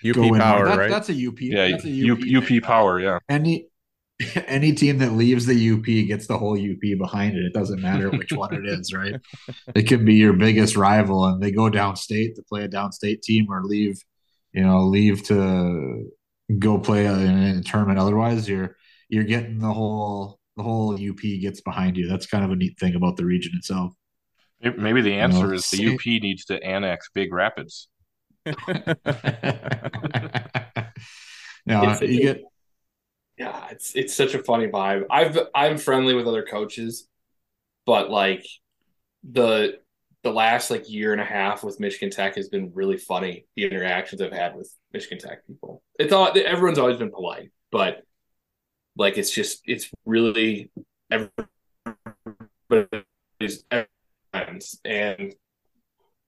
UP go power, That- right? That's a UP. yeah, that's a UP, UP power, yeah. any *laughs* any team that leaves the UP gets the whole UP behind it. It doesn't matter which one it is, right? *laughs* It can be your biggest rival, and they go downstate to play a downstate team, or leave, you know, leave to go play in a tournament. Otherwise, you're you're getting the whole the whole UP gets behind you. That's kind of a neat thing about the region itself. Maybe the answer know, is the UP needs to annex Big Rapids. *laughs* now you get Yeah, it's it's such a funny vibe. I've I'm friendly with other coaches, but like the the last like year and a half with Michigan Tech has been really funny. The interactions I've had with Michigan Tech people. It's all everyone's always been polite, but like it's just it's really everybody's friends, and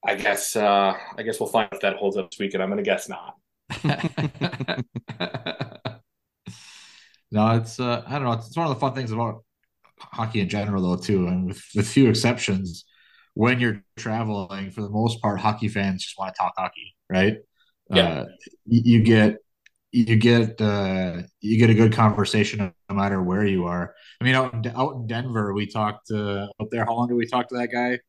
I guess uh I guess we'll find if that holds up this weekend. I'm gonna guess not. *laughs* *laughs* no, it's uh, I don't know. It's, one of the fun things about hockey in general, though, too, and with with few exceptions, when you're traveling, for the most part, hockey fans just want to talk hockey, right? Yeah. Uh, you, you get you get uh, you get a good conversation no matter where you are. I mean, out in, out in Denver, we talked uh, up there. How long did we talk to that guy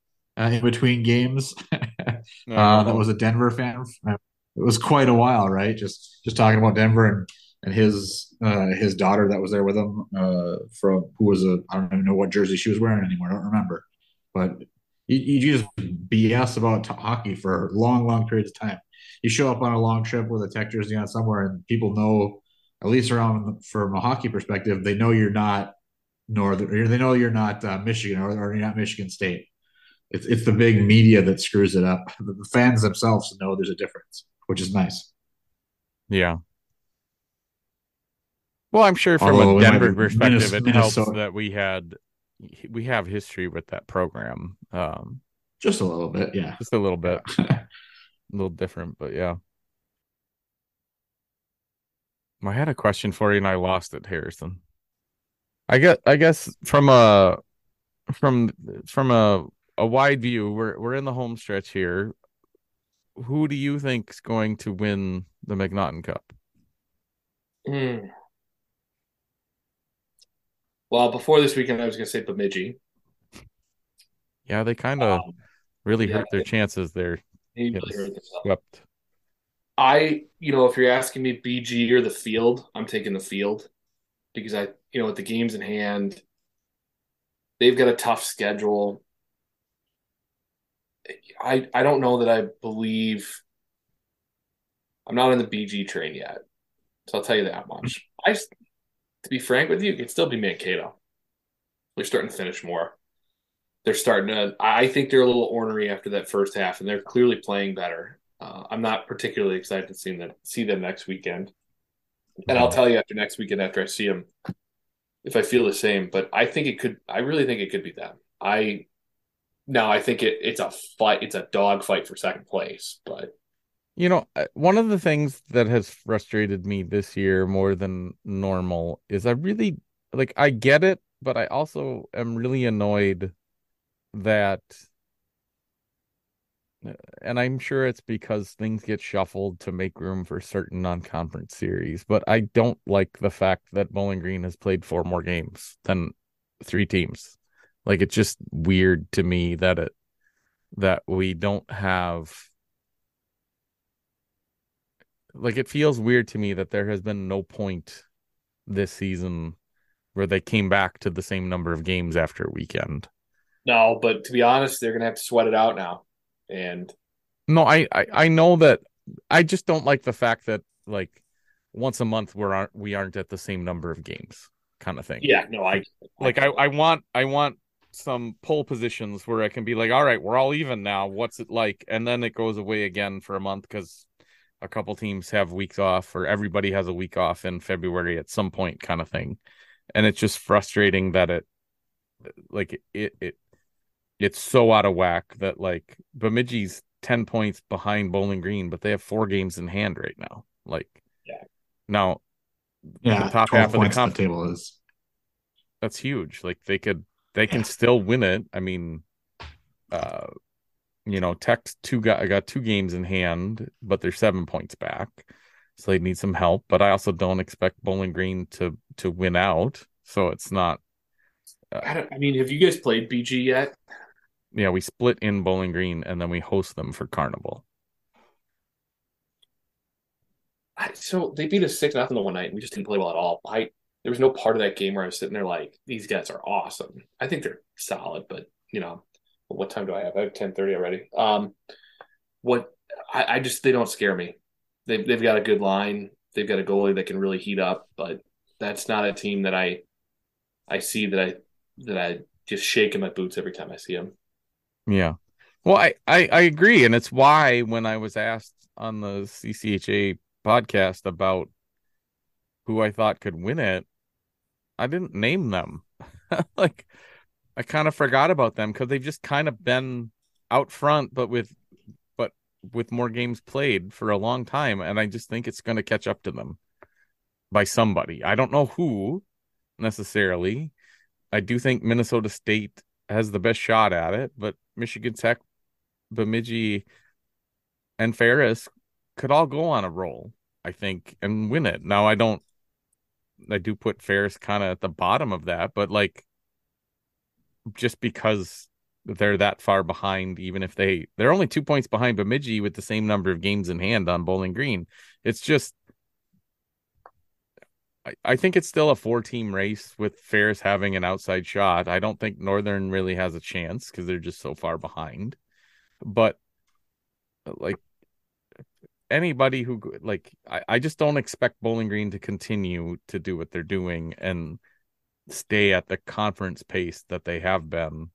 uh, in between games? *laughs* uh, that was a Denver fan. It was quite a while, right? Just just talking about Denver and and his uh, his daughter that was there with him uh, from who was a I don't even know what jersey she was wearing anymore. I don't remember, but you, you just BS about t- hockey for long, long periods of time. You show up on a long trip with a tech jersey on somewhere, and people know, at least around from a hockey perspective, they know you're not Northern, they know you're not uh, Michigan, or, or you're not Michigan State. It's it's the big media that screws it up. The fans themselves know there's a difference, which is nice. Yeah. Well, I'm sure from Although a Denver be perspective, it helps that we had we have history with that program. Um, Just a little bit, yeah. just a little bit, *laughs* a little different, but yeah. I had a question for you and I lost it, Harrison. I guess I guess from a from from a a wide view, we're we're in the home stretch here. Who do you think's going to win the MacNaughton Cup? Hmm. Well, before this weekend, I was going to say Bemidji. Yeah, they kind of Um, really yeah, hurt their chances there. he really hurt. Swept. I, you know, if you're asking me BG or the field, I'm taking the field because I, you know, with the games in hand, they've got a tough schedule. I I don't know that I believe I'm not on the BG train yet. So I'll tell you that much. I just- to be frank with you, it could still be Mankato. They're starting to finish more. They're starting to I think they're a little ornery after that first half and they're clearly playing better. Uh, I'm not particularly excited to see them see them next weekend. And I'll tell you after next weekend after I see them if I feel the same, but I think it could I really think it could be them. I now I think it it's a fight it's a dog fight for second place, but You know, uh, one of the things that has frustrated me this year more than normal is I really like I get it, but I also am really annoyed that and I'm sure it's because things get shuffled to make room for certain non-conference series, but I don't like the fact that Bowling Green has played four more games than three teams. Like it's just weird to me that it that we don't have like it feels weird to me that there has been no point this season where they came back to the same number of games after a weekend. no, but to be honest, they're gonna have to sweat it out now. And No, I, I I know that I just don't like the fact that like once a month we're aren't we aren't at the same number of games. kind of thing. Yeah, no, I Like I, I want I want some pole positions where I can be like, all right, we're all even now. What's it like? And then it goes away again for a month because a couple teams have weeks off or everybody has a week off in February at some point, kind of thing. And it's just frustrating that it like it it it's so out of whack that like Bemidji's 10 points behind Bowling Green, but they have four games in hand right now. Like, Yeah. Now, Yeah, the top half of the points comp- the table is. that's huge. Like they could they can still win it. I mean, uh, you know, Tech's two got got two games in hand, but they're seven points back, so they need some help. But I also don't expect Bowling Green to to win out, so it's not. Uh, I, don't, I mean, have you guys played BG yet? Yeah, we split in Bowling Green and then we host them for Carnival. I, so they beat us six nothing the one night, and we just didn't play well at all. I there was no part of that game where I was sitting there like these guys are awesome. I think they're solid, but you know, what time do I have? I have ten thirty already. Um, what I, I just they don't scare me. They've they've got a good line. They've got a goalie that can really heat up, but that's not a team that I I see that I that I just shake in my boots every time I see them. Yeah. Well, I, I, I agree. And it's why when I was asked on the CCHA podcast about who I thought could win it, I didn't name them. *laughs* like, I kind of forgot about them because they've just kind of been out front, but with, but with more games played for a long time. And I just think it's going to catch up to them by somebody. I don't know who necessarily. I do think Minnesota State has the best shot at it, but Michigan Tech, Bemidji, and Ferris could all go on a roll, I think, and win it. Now I don't I do put Ferris kind of at the bottom of that, but like just because they're that far behind, even if they they're only two points behind Bemidji with the same number of games in hand on Bowling Green. It's just I, I think it's still a four team race with Ferris having an outside shot. I don't think Northern really has a chance because they're just so far behind. But like anybody who like I, I just don't expect Bowling Green to continue to do what they're doing and stay at the conference pace that they have been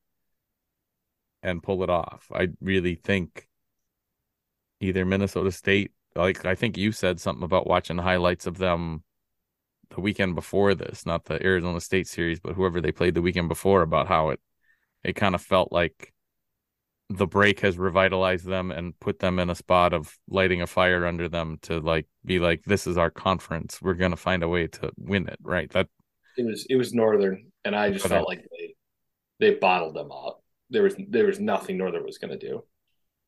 and pull it off. I really think either Minnesota State, like I think you said something about watching highlights of them the weekend before this, not the Arizona State series, but whoever they played the weekend before about how it it kind of felt like the break has revitalized them and put them in a spot of lighting a fire under them to like be like this is our conference we're going to find a way to win it right that It was it was Northern, and I just Okay. felt like they they bottled them up. There was there was nothing Northern was going to do,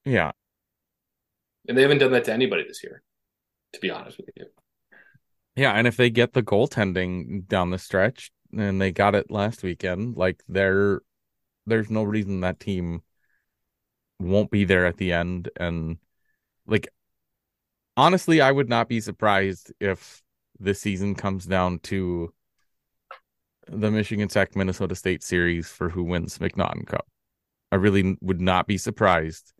yeah and they haven't done that to anybody this year. To be honest with you, yeah and if they get the goaltending down the stretch and they got it last weekend like there there's no reason that team won't be there at the end and like honestly I would not be surprised if this season comes down to the Michigan Tech Minnesota State series for who wins MacNaughton Cup. I really would not be surprised.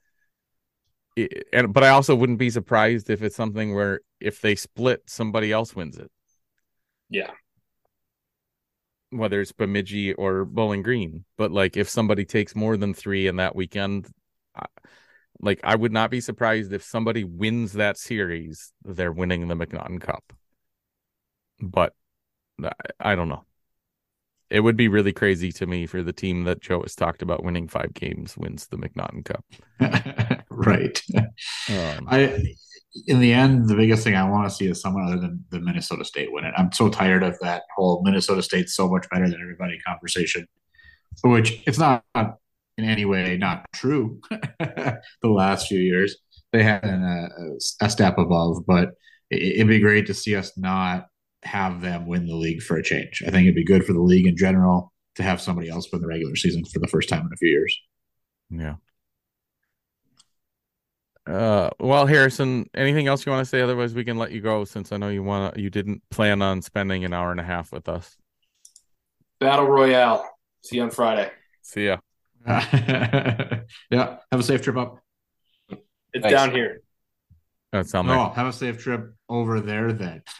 It- and but I also wouldn't be surprised if it's something where if they split somebody else wins it, yeah, whether it's Bemidji or Bowling Green. But like if somebody takes more than 3 in that weekend I- like I would not be surprised if somebody wins that series, they're winning the MacNaughton Cup. But I, I don't know. It would be really crazy to me for the team that Joe has talked about winning five games wins the MacNaughton Cup. *laughs* right. Um, I, in the end, the biggest thing I want to see is someone other than the Minnesota State win it. I'm so tired of that whole Minnesota State's so much better than everybody conversation, which it's not in any way not true. *laughs* the last few years, they had been a, a step above, but it, it'd be great to see us not have them win the league for a change. I think it'd be good for the league in general to have somebody else win the regular season for the first time in a few years. yeah. Uh, well, Harrison, anything else you want to say? Otherwise, we can let you go since I know you want. You didn't plan on spending an hour and a half with us. battle royale. See you on Friday. See ya. *laughs* yeah. Have a safe trip up. It's Thanks. down here. That's on there. No, have a safe trip over there then. *laughs*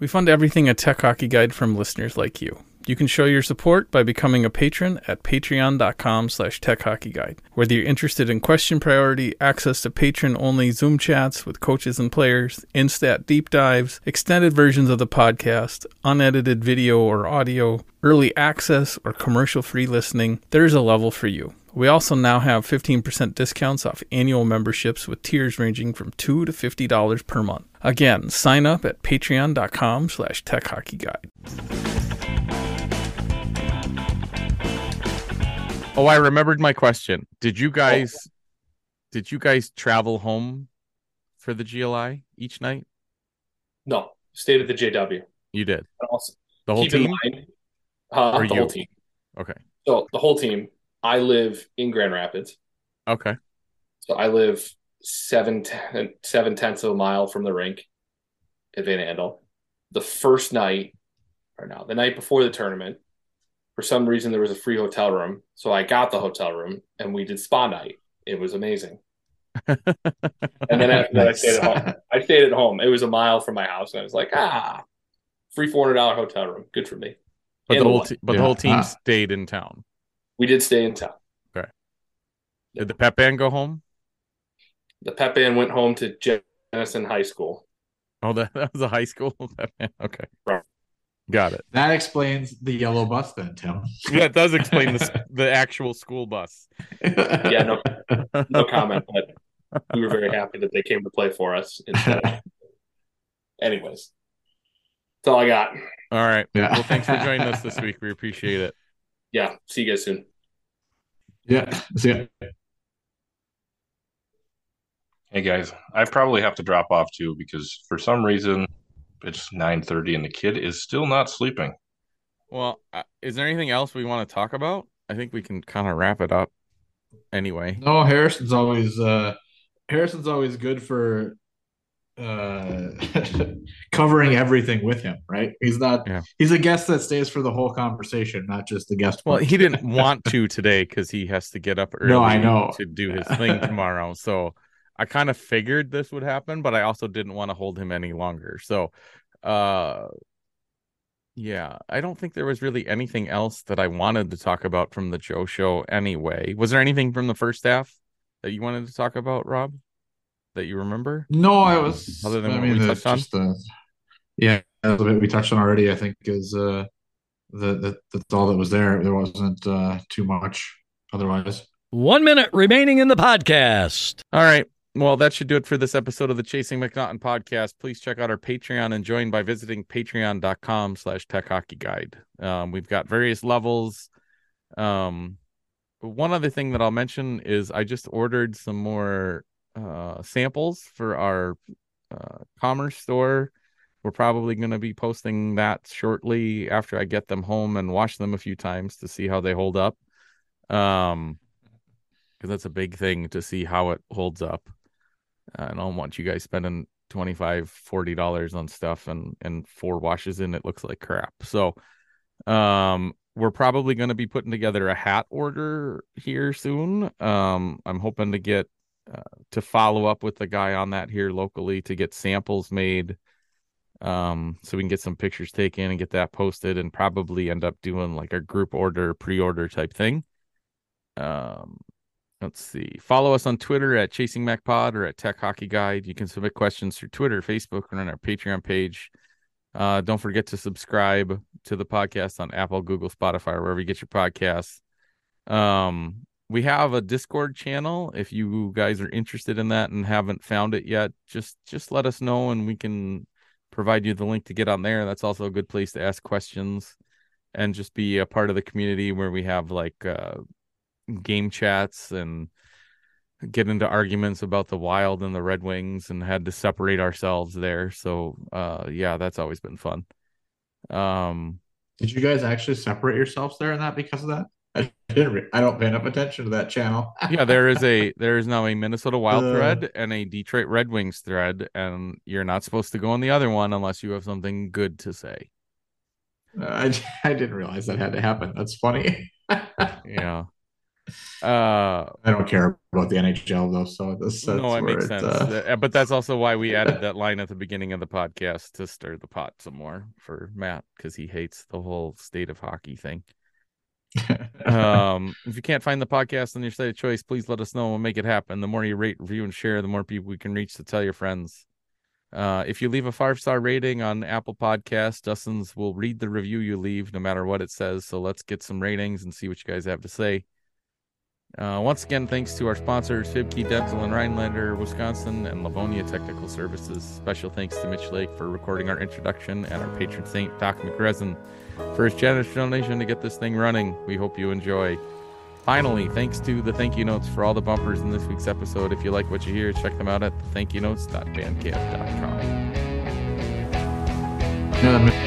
We fund everything a Tech Hockey Guide from listeners like you. You can show your support by becoming a patron at patreon.com slash techhockeyguide. Whether you're interested in question priority, access to patron-only Zoom chats with coaches and players, Instat deep dives, extended versions of the podcast, unedited video or audio, early access, or commercial-free listening, there's a level for you. We also now have 15% discounts off annual memberships with tiers ranging from 2 to $50 per month. Again, sign up at patreon.com slash techhockeyguide. Oh, I remembered my question. Did you guys did you guys travel home for the GLI each night? No, stayed at the JW. You did. And also, The whole keep team? in mind, uh, the you? whole team. Okay. So the whole team. I live in Grand Rapids. Okay. So I live seven ten, seven tenths of a mile from the rink at Van Andel. The first night, or no, the night before the tournament, for some reason there was a free hotel room. So I got the hotel room and we did spa night. It was amazing. *laughs* And then after that, I stayed at home. I stayed at home. It was a mile from my house, and I was like, ah, free four hundred dollar hotel room, good for me. But And the whole te- but the whole team Ah. stayed in town. We did stay in town. Okay. Did the pep band go home? The pep band went home to Jenison High School. Oh, that, *laughs* that was a high school *laughs* pep band. Okay. Right. Got it. That explains the yellow bus then, Tim. *laughs* Yeah, it does explain the the actual school bus. Yeah, no, no comment, but we were very happy that they came to play for us. instead. Anyways, that's all I got. All right. Yeah. Well, thanks for joining us this week. We appreciate it. Yeah, see you guys soon. Yeah. *laughs* See ya. Hey guys, I probably have to drop off too because for some reason it's 9:30 and the kid is still not sleeping. Well, uh, is there anything else we want to talk about? I think we can kind of wrap it up. Anyway. No, Harrison's always uh Harrison's always good for uh *laughs* covering everything with him, right? He's not Yeah. he's a guest that stays for the whole conversation, not just the guest. Well, he didn't *laughs* want to today because he has to get up early No, I know. to do his *laughs* thing tomorrow. So I kind of figured this would happen, but I also didn't want to hold him any longer. So uh yeah, I don't think there was really anything else that I wanted to talk about from the Joe show anyway. Was there anything from the first half that you wanted to talk about, Rob? That you remember? No, I was. Other than I what mean, we it's touched on? just the yeah, a little bit we touched on already. I think is uh the, the that's all that was there. There wasn't uh too much otherwise. One minute remaining in the podcast. All right. Well, that should do it for this episode of the Chasing MacNaughton podcast. Please check out our Patreon and join by visiting patreon.com slash tech hockey guide. Um, we've got various levels. Um, one other thing that I'll mention is I just ordered some more uh, samples for our uh, commerce store. We're probably going to be posting that shortly after I get them home and wash them a few times to see how they hold up. Um, because that's a big thing to see how it holds up. And I don't want you guys spending 25 40 dollars on stuff and and four washes in it looks like crap. So um we're probably going to be putting together a hat order here soon. Um I'm hoping to get to follow up with the guy on that here locally to get samples made um so we can get some pictures taken and get that posted and probably end up doing like a group order pre-order type thing. Um Let's see. Follow us on Twitter at Chasing Mac Pod or at Tech Hockey Guide. You can submit questions through Twitter, Facebook, or on our Patreon page. Uh, don't forget to subscribe to the podcast on Apple, Google, Spotify, wherever you get your podcasts. Um, we have a Discord channel. If you guys are interested in that and haven't found it yet, just just let us know and we can provide you the link to get on there. That's also a good place to ask questions and just be a part of the community where we have like uh game chats and get into arguments about the Wild and the Red Wings and had to separate ourselves there. So, uh, yeah, that's always been fun. Um, Did you guys actually separate yourselves there and that because of that? I didn't. Re- I don't pay enough attention to that channel. *laughs* yeah, there is a there is now a Minnesota Wild Uh. thread and a Detroit Red Wings thread, and you're not supposed to go on the other one unless you have something good to say. I, *laughs* I didn't realize that had to happen. That's funny. *laughs* Yeah. Uh, I don't care about the NHL though, so this that's no, it makes sense. uh, Uh, but that's also why we added that line at the beginning of the podcast to stir the pot some more for Matt because he hates the whole state of hockey thing. Um, *laughs* if you can't find the podcast on your site of choice, please let us know. We'll make it happen. The more you rate, review, and share, the more people we can reach to tell your friends. Uh, if you leave a five star rating on Apple Podcasts, Dustin's will read the review you leave, no matter what it says. So let's get some ratings and see what you guys have to say. Uh, once again, thanks to our sponsors, Fiebke Dental in Rhinelander, Wisconsin, and Livonia Technical Services. Special thanks to Mitch Lake for recording our introduction and our patron saint, Doc McResin, his generous donation to get this thing running. We hope you enjoy. Finally, thanks to the thank you notes for all the bumpers in this week's episode. If you like what you hear, check them out at thankyounotes.bandcamp.com. yeah,